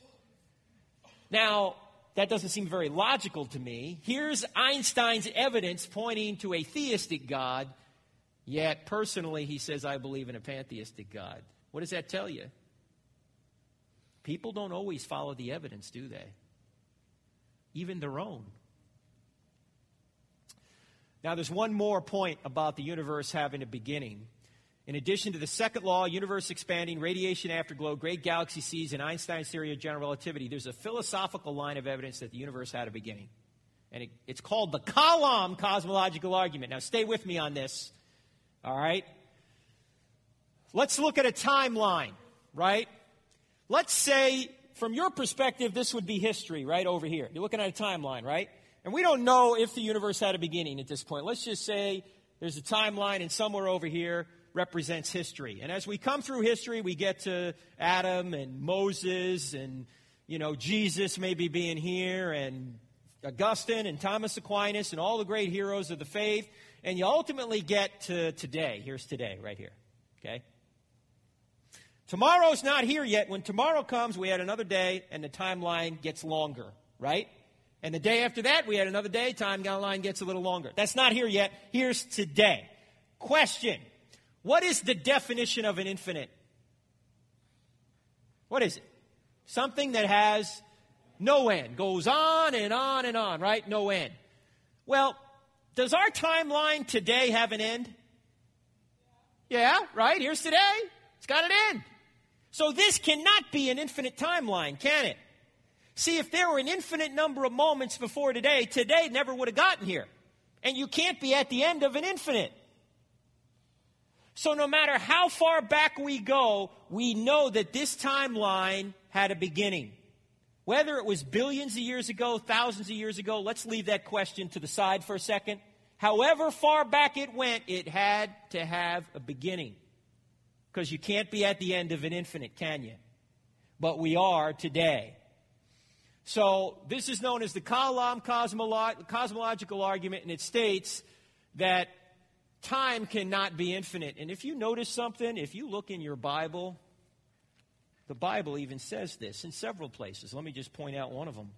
[SPEAKER 4] Now, that doesn't seem very logical to me. Here's Einstein's evidence pointing to a theistic God Yet, personally, he says, I believe in a pantheistic God. What does that tell you? People don't always follow the evidence, do they? Even their own. Now, there's one more point about the universe having a beginning. In addition to the second law, universe expanding, radiation afterglow, great galaxy seeds, and Einstein's theory of general relativity, there's a philosophical line of evidence that the universe had a beginning. And it, it's called the Kalam cosmological argument. Now, stay with me on this. All right? Let's look at a timeline, right? Let's say, from your perspective, this would be history, right over here. You're looking at a timeline, right? And we don't know if the universe had a beginning at this point. Let's just say there's a timeline, and somewhere over here represents history. And as we come through history, we get to Adam and Moses and, you know, Jesus maybe being here and Augustine and Thomas Aquinas and all the great heroes of the faith and you ultimately get to today. Here's today, right here. Okay? Tomorrow's not here yet. When tomorrow comes, we had another day, and the timeline gets longer, right? And the day after that, we had another day, timeline gets a little longer. That's not here yet. Here's today. Question What is the definition of an infinite? What is it? Something that has no end, goes on and on and on, right? No end. Well, does our timeline today have an end? Yeah, right? Here's today. It's got an end. So this cannot be an infinite timeline, can it? See, if there were an infinite number of moments before today, today never would have gotten here. And you can't be at the end of an infinite. So no matter how far back we go, we know that this timeline had a beginning. Whether it was billions of years ago, thousands of years ago, let's leave that question to the side for a second. However far back it went, it had to have a beginning. Because you can't be at the end of an infinite, can you? But we are today. So this is known as the Kalam cosmolo- cosmological argument, and it states that time cannot be infinite. And if you notice something, if you look in your Bible, the Bible even says this in several places. Let me just point out one of them.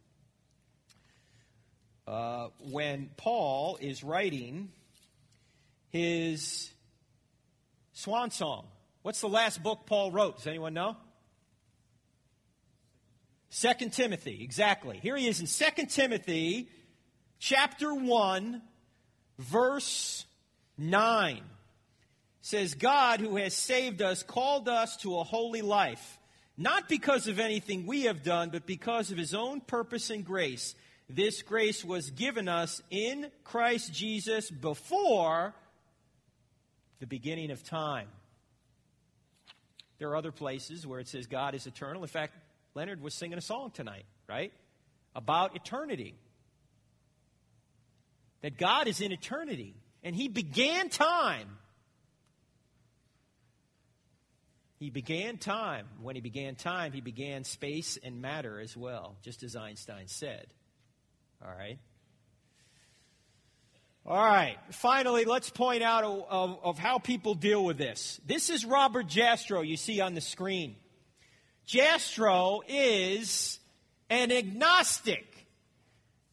[SPEAKER 4] Uh, when Paul is writing his swan song. What's the last book Paul wrote? Does anyone know? Second Timothy, exactly. Here he is in Second Timothy, chapter 1, verse 9. It says, God, who has saved us, called us to a holy life not because of anything we have done, but because of his own purpose and grace. This grace was given us in Christ Jesus before the beginning of time. There are other places where it says God is eternal. In fact, Leonard was singing a song tonight, right? About eternity. That God is in eternity. And He began time He began time. When he began time, he began space and matter as well, just as Einstein said. All right? All right. Finally, let's point out of, of, how people deal with this. This is Robert Jastrow you see on the screen. Jastrow is an agnostic.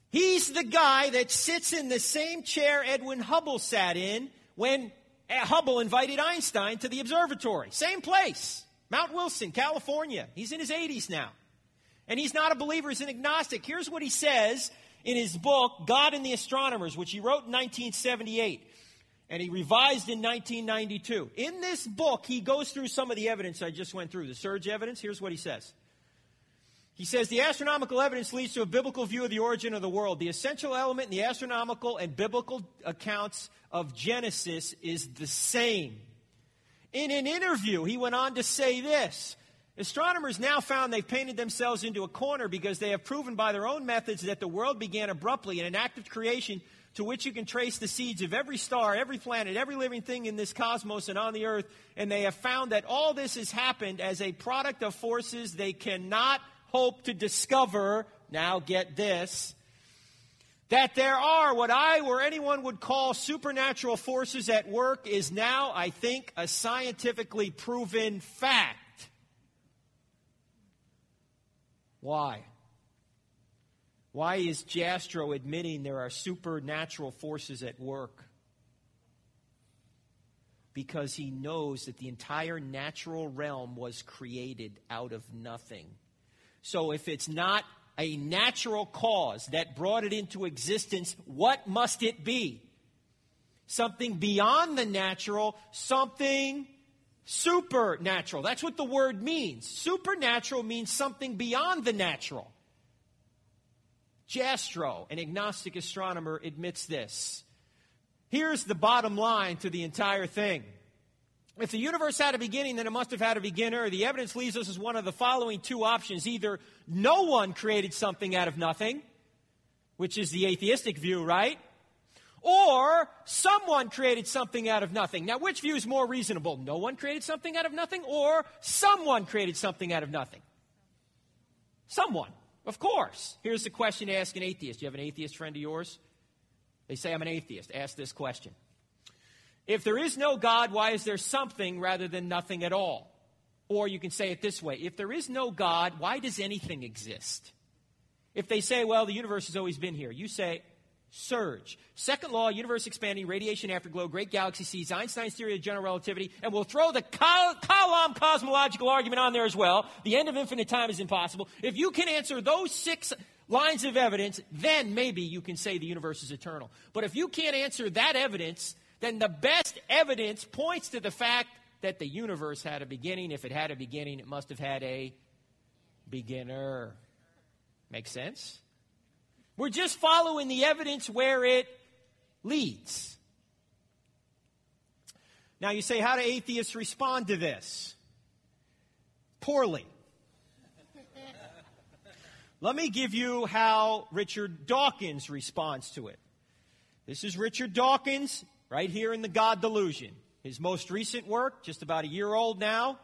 [SPEAKER 4] He's the guy that sits in the same chair Edwin Hubble sat in when Hubble invited Einstein to the observatory. Same place, Mount Wilson, California. He's in his 80s now. And he's not a believer, he's an agnostic. Here's what he says in his book, God and the Astronomers, which he wrote in 1978 and he revised in 1992. In this book, he goes through some of the evidence I just went through, the surge evidence. Here's what he says. He says the astronomical evidence leads to a biblical view of the origin of the world. The essential element in the astronomical and biblical accounts of Genesis is the same. In an interview, he went on to say this Astronomers now found they've painted themselves into a corner because they have proven by their own methods that the world began abruptly in an act of creation to which you can trace the seeds of every star, every planet, every living thing in this cosmos and on the earth. And they have found that all this has happened as a product of forces they cannot hope to discover. Now, get this that there are what I or anyone would call supernatural forces at work is now, I think, a scientifically proven fact. Why? Why is Jastrow admitting there are supernatural forces at work? Because he knows that the entire natural realm was created out of nothing. So if it's not a natural cause that brought it into existence, what must it be? Something beyond the natural, something supernatural. That's what the word means. Supernatural means something beyond the natural. Jastrow, an agnostic astronomer, admits this. Here's the bottom line to the entire thing. If the universe had a beginning, then it must have had a beginner. The evidence leaves us as one of the following two options. Either no one created something out of nothing, which is the atheistic view, right? Or someone created something out of nothing. Now, which view is more reasonable? No one created something out of nothing, or someone created something out of nothing? Someone. Of course. Here's the question to ask an atheist. Do you have an atheist friend of yours? They say, I'm an atheist. Ask this question. If there is no God, why is there something rather than nothing at all? Or you can say it this way if there is no God, why does anything exist? If they say, well, the universe has always been here, you say, surge. Second law, universe expanding, radiation afterglow, great galaxy seeds, Einstein's theory of general relativity, and we'll throw the Kalam cosmological argument on there as well. The end of infinite time is impossible. If you can answer those six lines of evidence, then maybe you can say the universe is eternal. But if you can't answer that evidence, then the best evidence points to the fact that the universe had a beginning. If it had a beginning, it must have had a beginner. Make sense? We're just following the evidence where it leads. Now, you say, how do atheists respond to this? Poorly. Let me give you how Richard Dawkins responds to it. This is Richard Dawkins right here in The God Delusion. His most recent work, just about a year old now.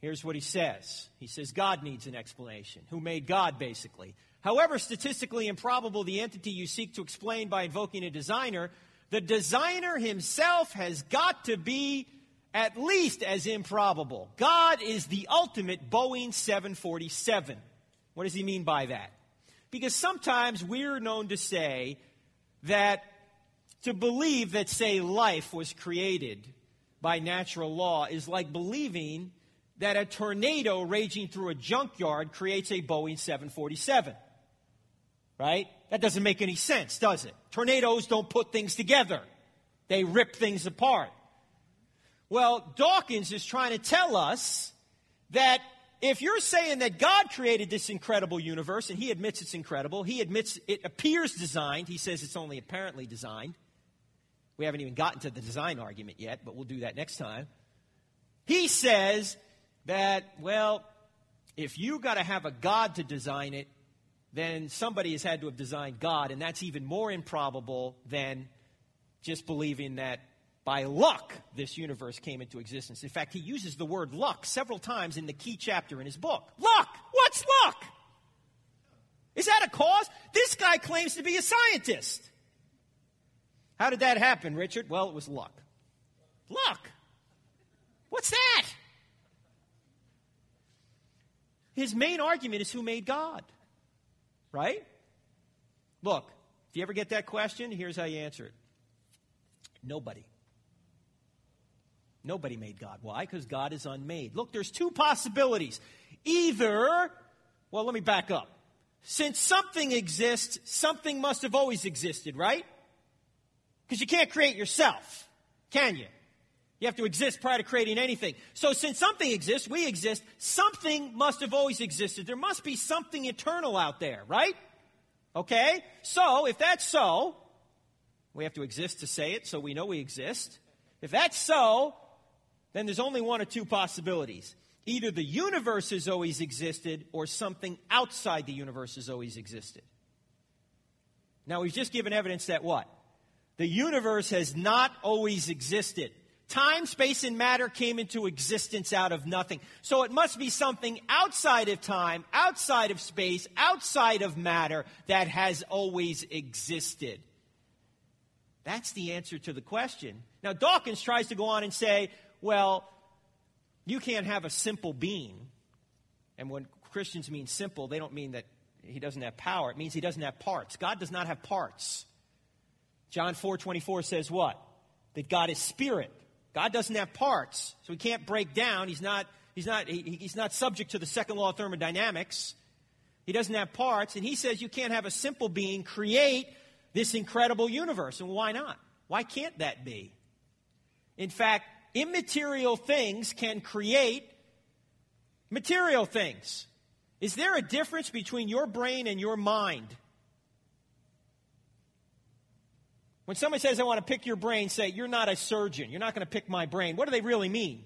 [SPEAKER 4] Here's what he says He says, God needs an explanation. Who made God, basically? However statistically improbable the entity you seek to explain by invoking a designer, the designer himself has got to be at least as improbable. God is the ultimate Boeing 747. What does he mean by that? Because sometimes we're known to say that to believe that, say, life was created by natural law is like believing that a tornado raging through a junkyard creates a Boeing 747 right? That doesn't make any sense, does it? Tornadoes don't put things together, they rip things apart. Well, Dawkins is trying to tell us that if you're saying that God created this incredible universe, and he admits it's incredible, he admits it appears designed, he says it's only apparently designed. We haven't even gotten to the design argument yet, but we'll do that next time. He says that, well, if you got to have a God to design it, then somebody has had to have designed God, and that's even more improbable than just believing that by luck this universe came into existence. In fact, he uses the word luck several times in the key chapter in his book. Luck! What's luck? Is that a cause? This guy claims to be a scientist. How did that happen, Richard? Well, it was luck. Luck. What's that? His main argument is who made God. Right? Look, if you ever get that question, here's how you answer it nobody. Nobody made God. Why? Because God is unmade. Look, there's two possibilities. Either Well, let me back up. Since something exists, something must have always existed, right? Because you can't create yourself, can you? You have to exist prior to creating anything. So, since something exists, we exist, something must have always existed. There must be something eternal out there, right? Okay? So, if that's so, we have to exist to say it so we know we exist. If that's so, then there's only one or two possibilities. Either the universe has always existed or something outside the universe has always existed. Now, we've just given evidence that what? The universe has not always existed. Time, space, and matter came into existence out of nothing. So it must be something outside of time, outside of space, outside of matter that has always existed. That's the answer to the question. Now, Dawkins tries to go on and say, well, you can't have a simple being. And when Christians mean simple, they don't mean that he doesn't have power. It means he doesn't have parts. God does not have parts. John 4 24 says what? That God is spirit. God doesn't have parts, so he can't break down. He's not, he's not, he, he's not subject to the second law of thermodynamics. He doesn't have parts, and he says you can't have a simple being create this incredible universe. And why not? Why can't that be? In fact, immaterial things can create material things. Is there a difference between your brain and your mind? When somebody says, I want to pick your brain, say, You're not a surgeon. You're not going to pick my brain. What do they really mean?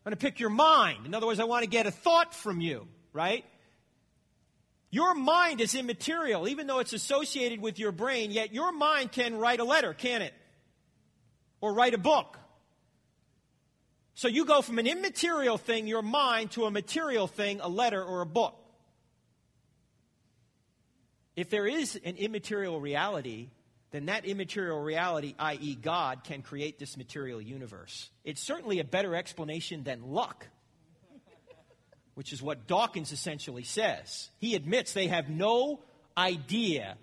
[SPEAKER 4] I'm going to pick your mind. In other words, I want to get a thought from you, right? Your mind is immaterial, even though it's associated with your brain, yet your mind can write a letter, can it? Or write a book. So you go from an immaterial thing, your mind, to a material thing, a letter or a book. If there is an immaterial reality, then that immaterial reality, i.e., God, can create this material universe. It's certainly a better explanation than luck, which is what Dawkins essentially says. He admits they have no idea.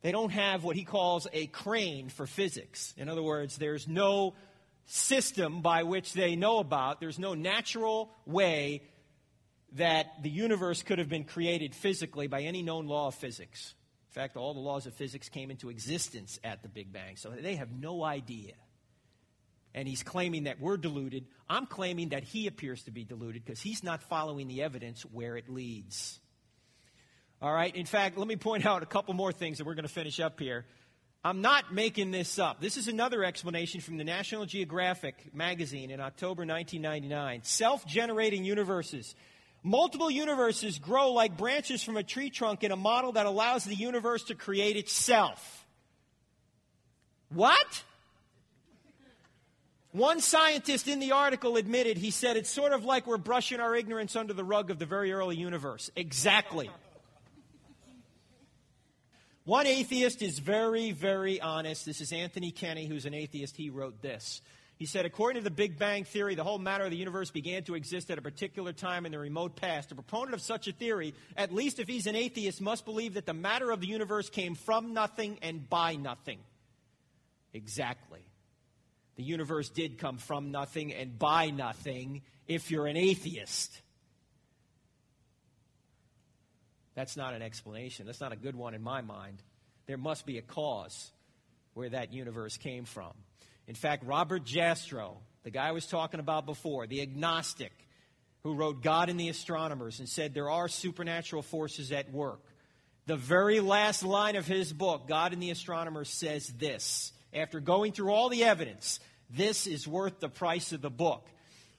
[SPEAKER 4] They don't have what he calls a crane for physics. In other words, there's no system by which they know about, there's no natural way that the universe could have been created physically by any known law of physics. In fact, all the laws of physics came into existence at the Big Bang, so they have no idea. And he's claiming that we're deluded. I'm claiming that he appears to be deluded because he's not following the evidence where it leads. All right, in fact, let me point out a couple more things that we're going to finish up here. I'm not making this up. This is another explanation from the National Geographic magazine in October 1999. Self generating universes. Multiple universes grow like branches from a tree trunk in a model that allows the universe to create itself. What? One scientist in the article admitted, he said, it's sort of like we're brushing our ignorance under the rug of the very early universe. Exactly. One atheist is very, very honest. This is Anthony Kenny, who's an atheist. He wrote this. He said, according to the Big Bang Theory, the whole matter of the universe began to exist at a particular time in the remote past. A proponent of such a theory, at least if he's an atheist, must believe that the matter of the universe came from nothing and by nothing. Exactly. The universe did come from nothing and by nothing if you're an atheist. That's not an explanation. That's not a good one in my mind. There must be a cause where that universe came from. In fact, Robert Jastrow, the guy I was talking about before, the agnostic who wrote God and the Astronomers and said there are supernatural forces at work. The very last line of his book, God and the Astronomers, says this. After going through all the evidence, this is worth the price of the book.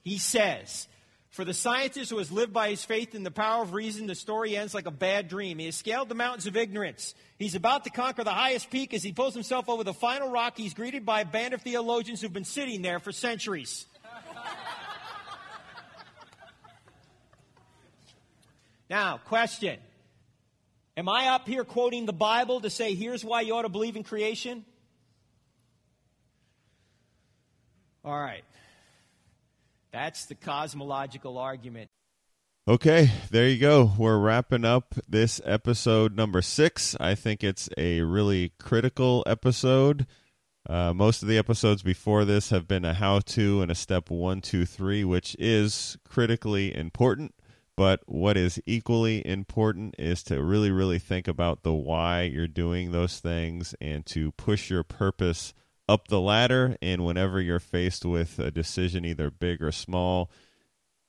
[SPEAKER 4] He says, for the scientist who has lived by his faith in the power of reason, the story ends like a bad dream. He has scaled the mountains of ignorance. He's about to conquer the highest peak as he pulls himself over the final rock. He's greeted by a band of theologians who've been sitting there for centuries. now, question Am I up here quoting the Bible to say, here's why you ought to believe in creation? All right. That's the cosmological argument.
[SPEAKER 2] Okay, there you go. We're wrapping up this episode number six. I think it's a really critical episode. Uh, most of the episodes before this have been a how to and a step one, two, three, which is critically important. But what is equally important is to really, really think about the why you're doing those things and to push your purpose up the ladder. And whenever you're faced with a decision, either big or small,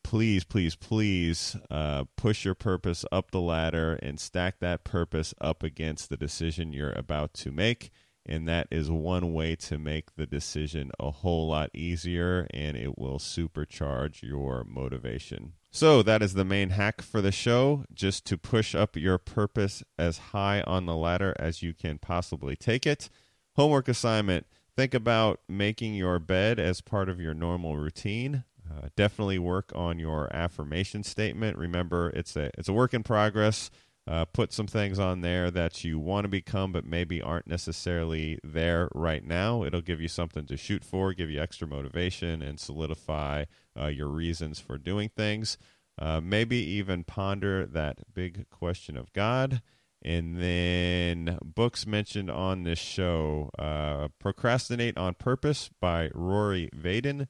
[SPEAKER 2] please, please, please uh, push your purpose up the ladder and stack that purpose up against the decision you're about to make. And that is one way to make the decision a whole lot easier and it will supercharge your motivation. So, that is the main hack for the show just to push up your purpose as high on the ladder as you can possibly take it. Homework assignment think about making your bed as part of your normal routine. Uh, definitely work on your affirmation statement. Remember, it's a it's a work in progress. Uh, put some things on there that you want to become, but maybe aren't necessarily there right now. It'll give you something to shoot for, give you extra motivation, and solidify uh, your reasons for doing things. Uh, maybe even ponder that big question of God. And then books mentioned on this show uh, Procrastinate on Purpose by Rory Vaden.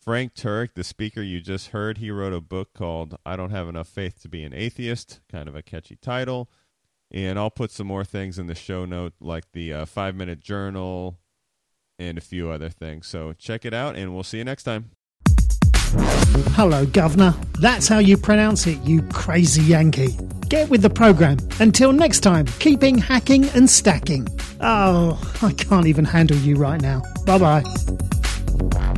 [SPEAKER 2] Frank Turek, the speaker you just heard, he wrote a book called I Don't Have Enough Faith to Be an Atheist, kind of a catchy title. And I'll put some more things in the show note, like the uh, five minute journal and a few other things. So check it out, and we'll see you next time.
[SPEAKER 1] Hello, Governor. That's how you pronounce it, you crazy Yankee. Get with the program. Until next time, keeping hacking and stacking. Oh, I can't even handle you right now. Bye bye.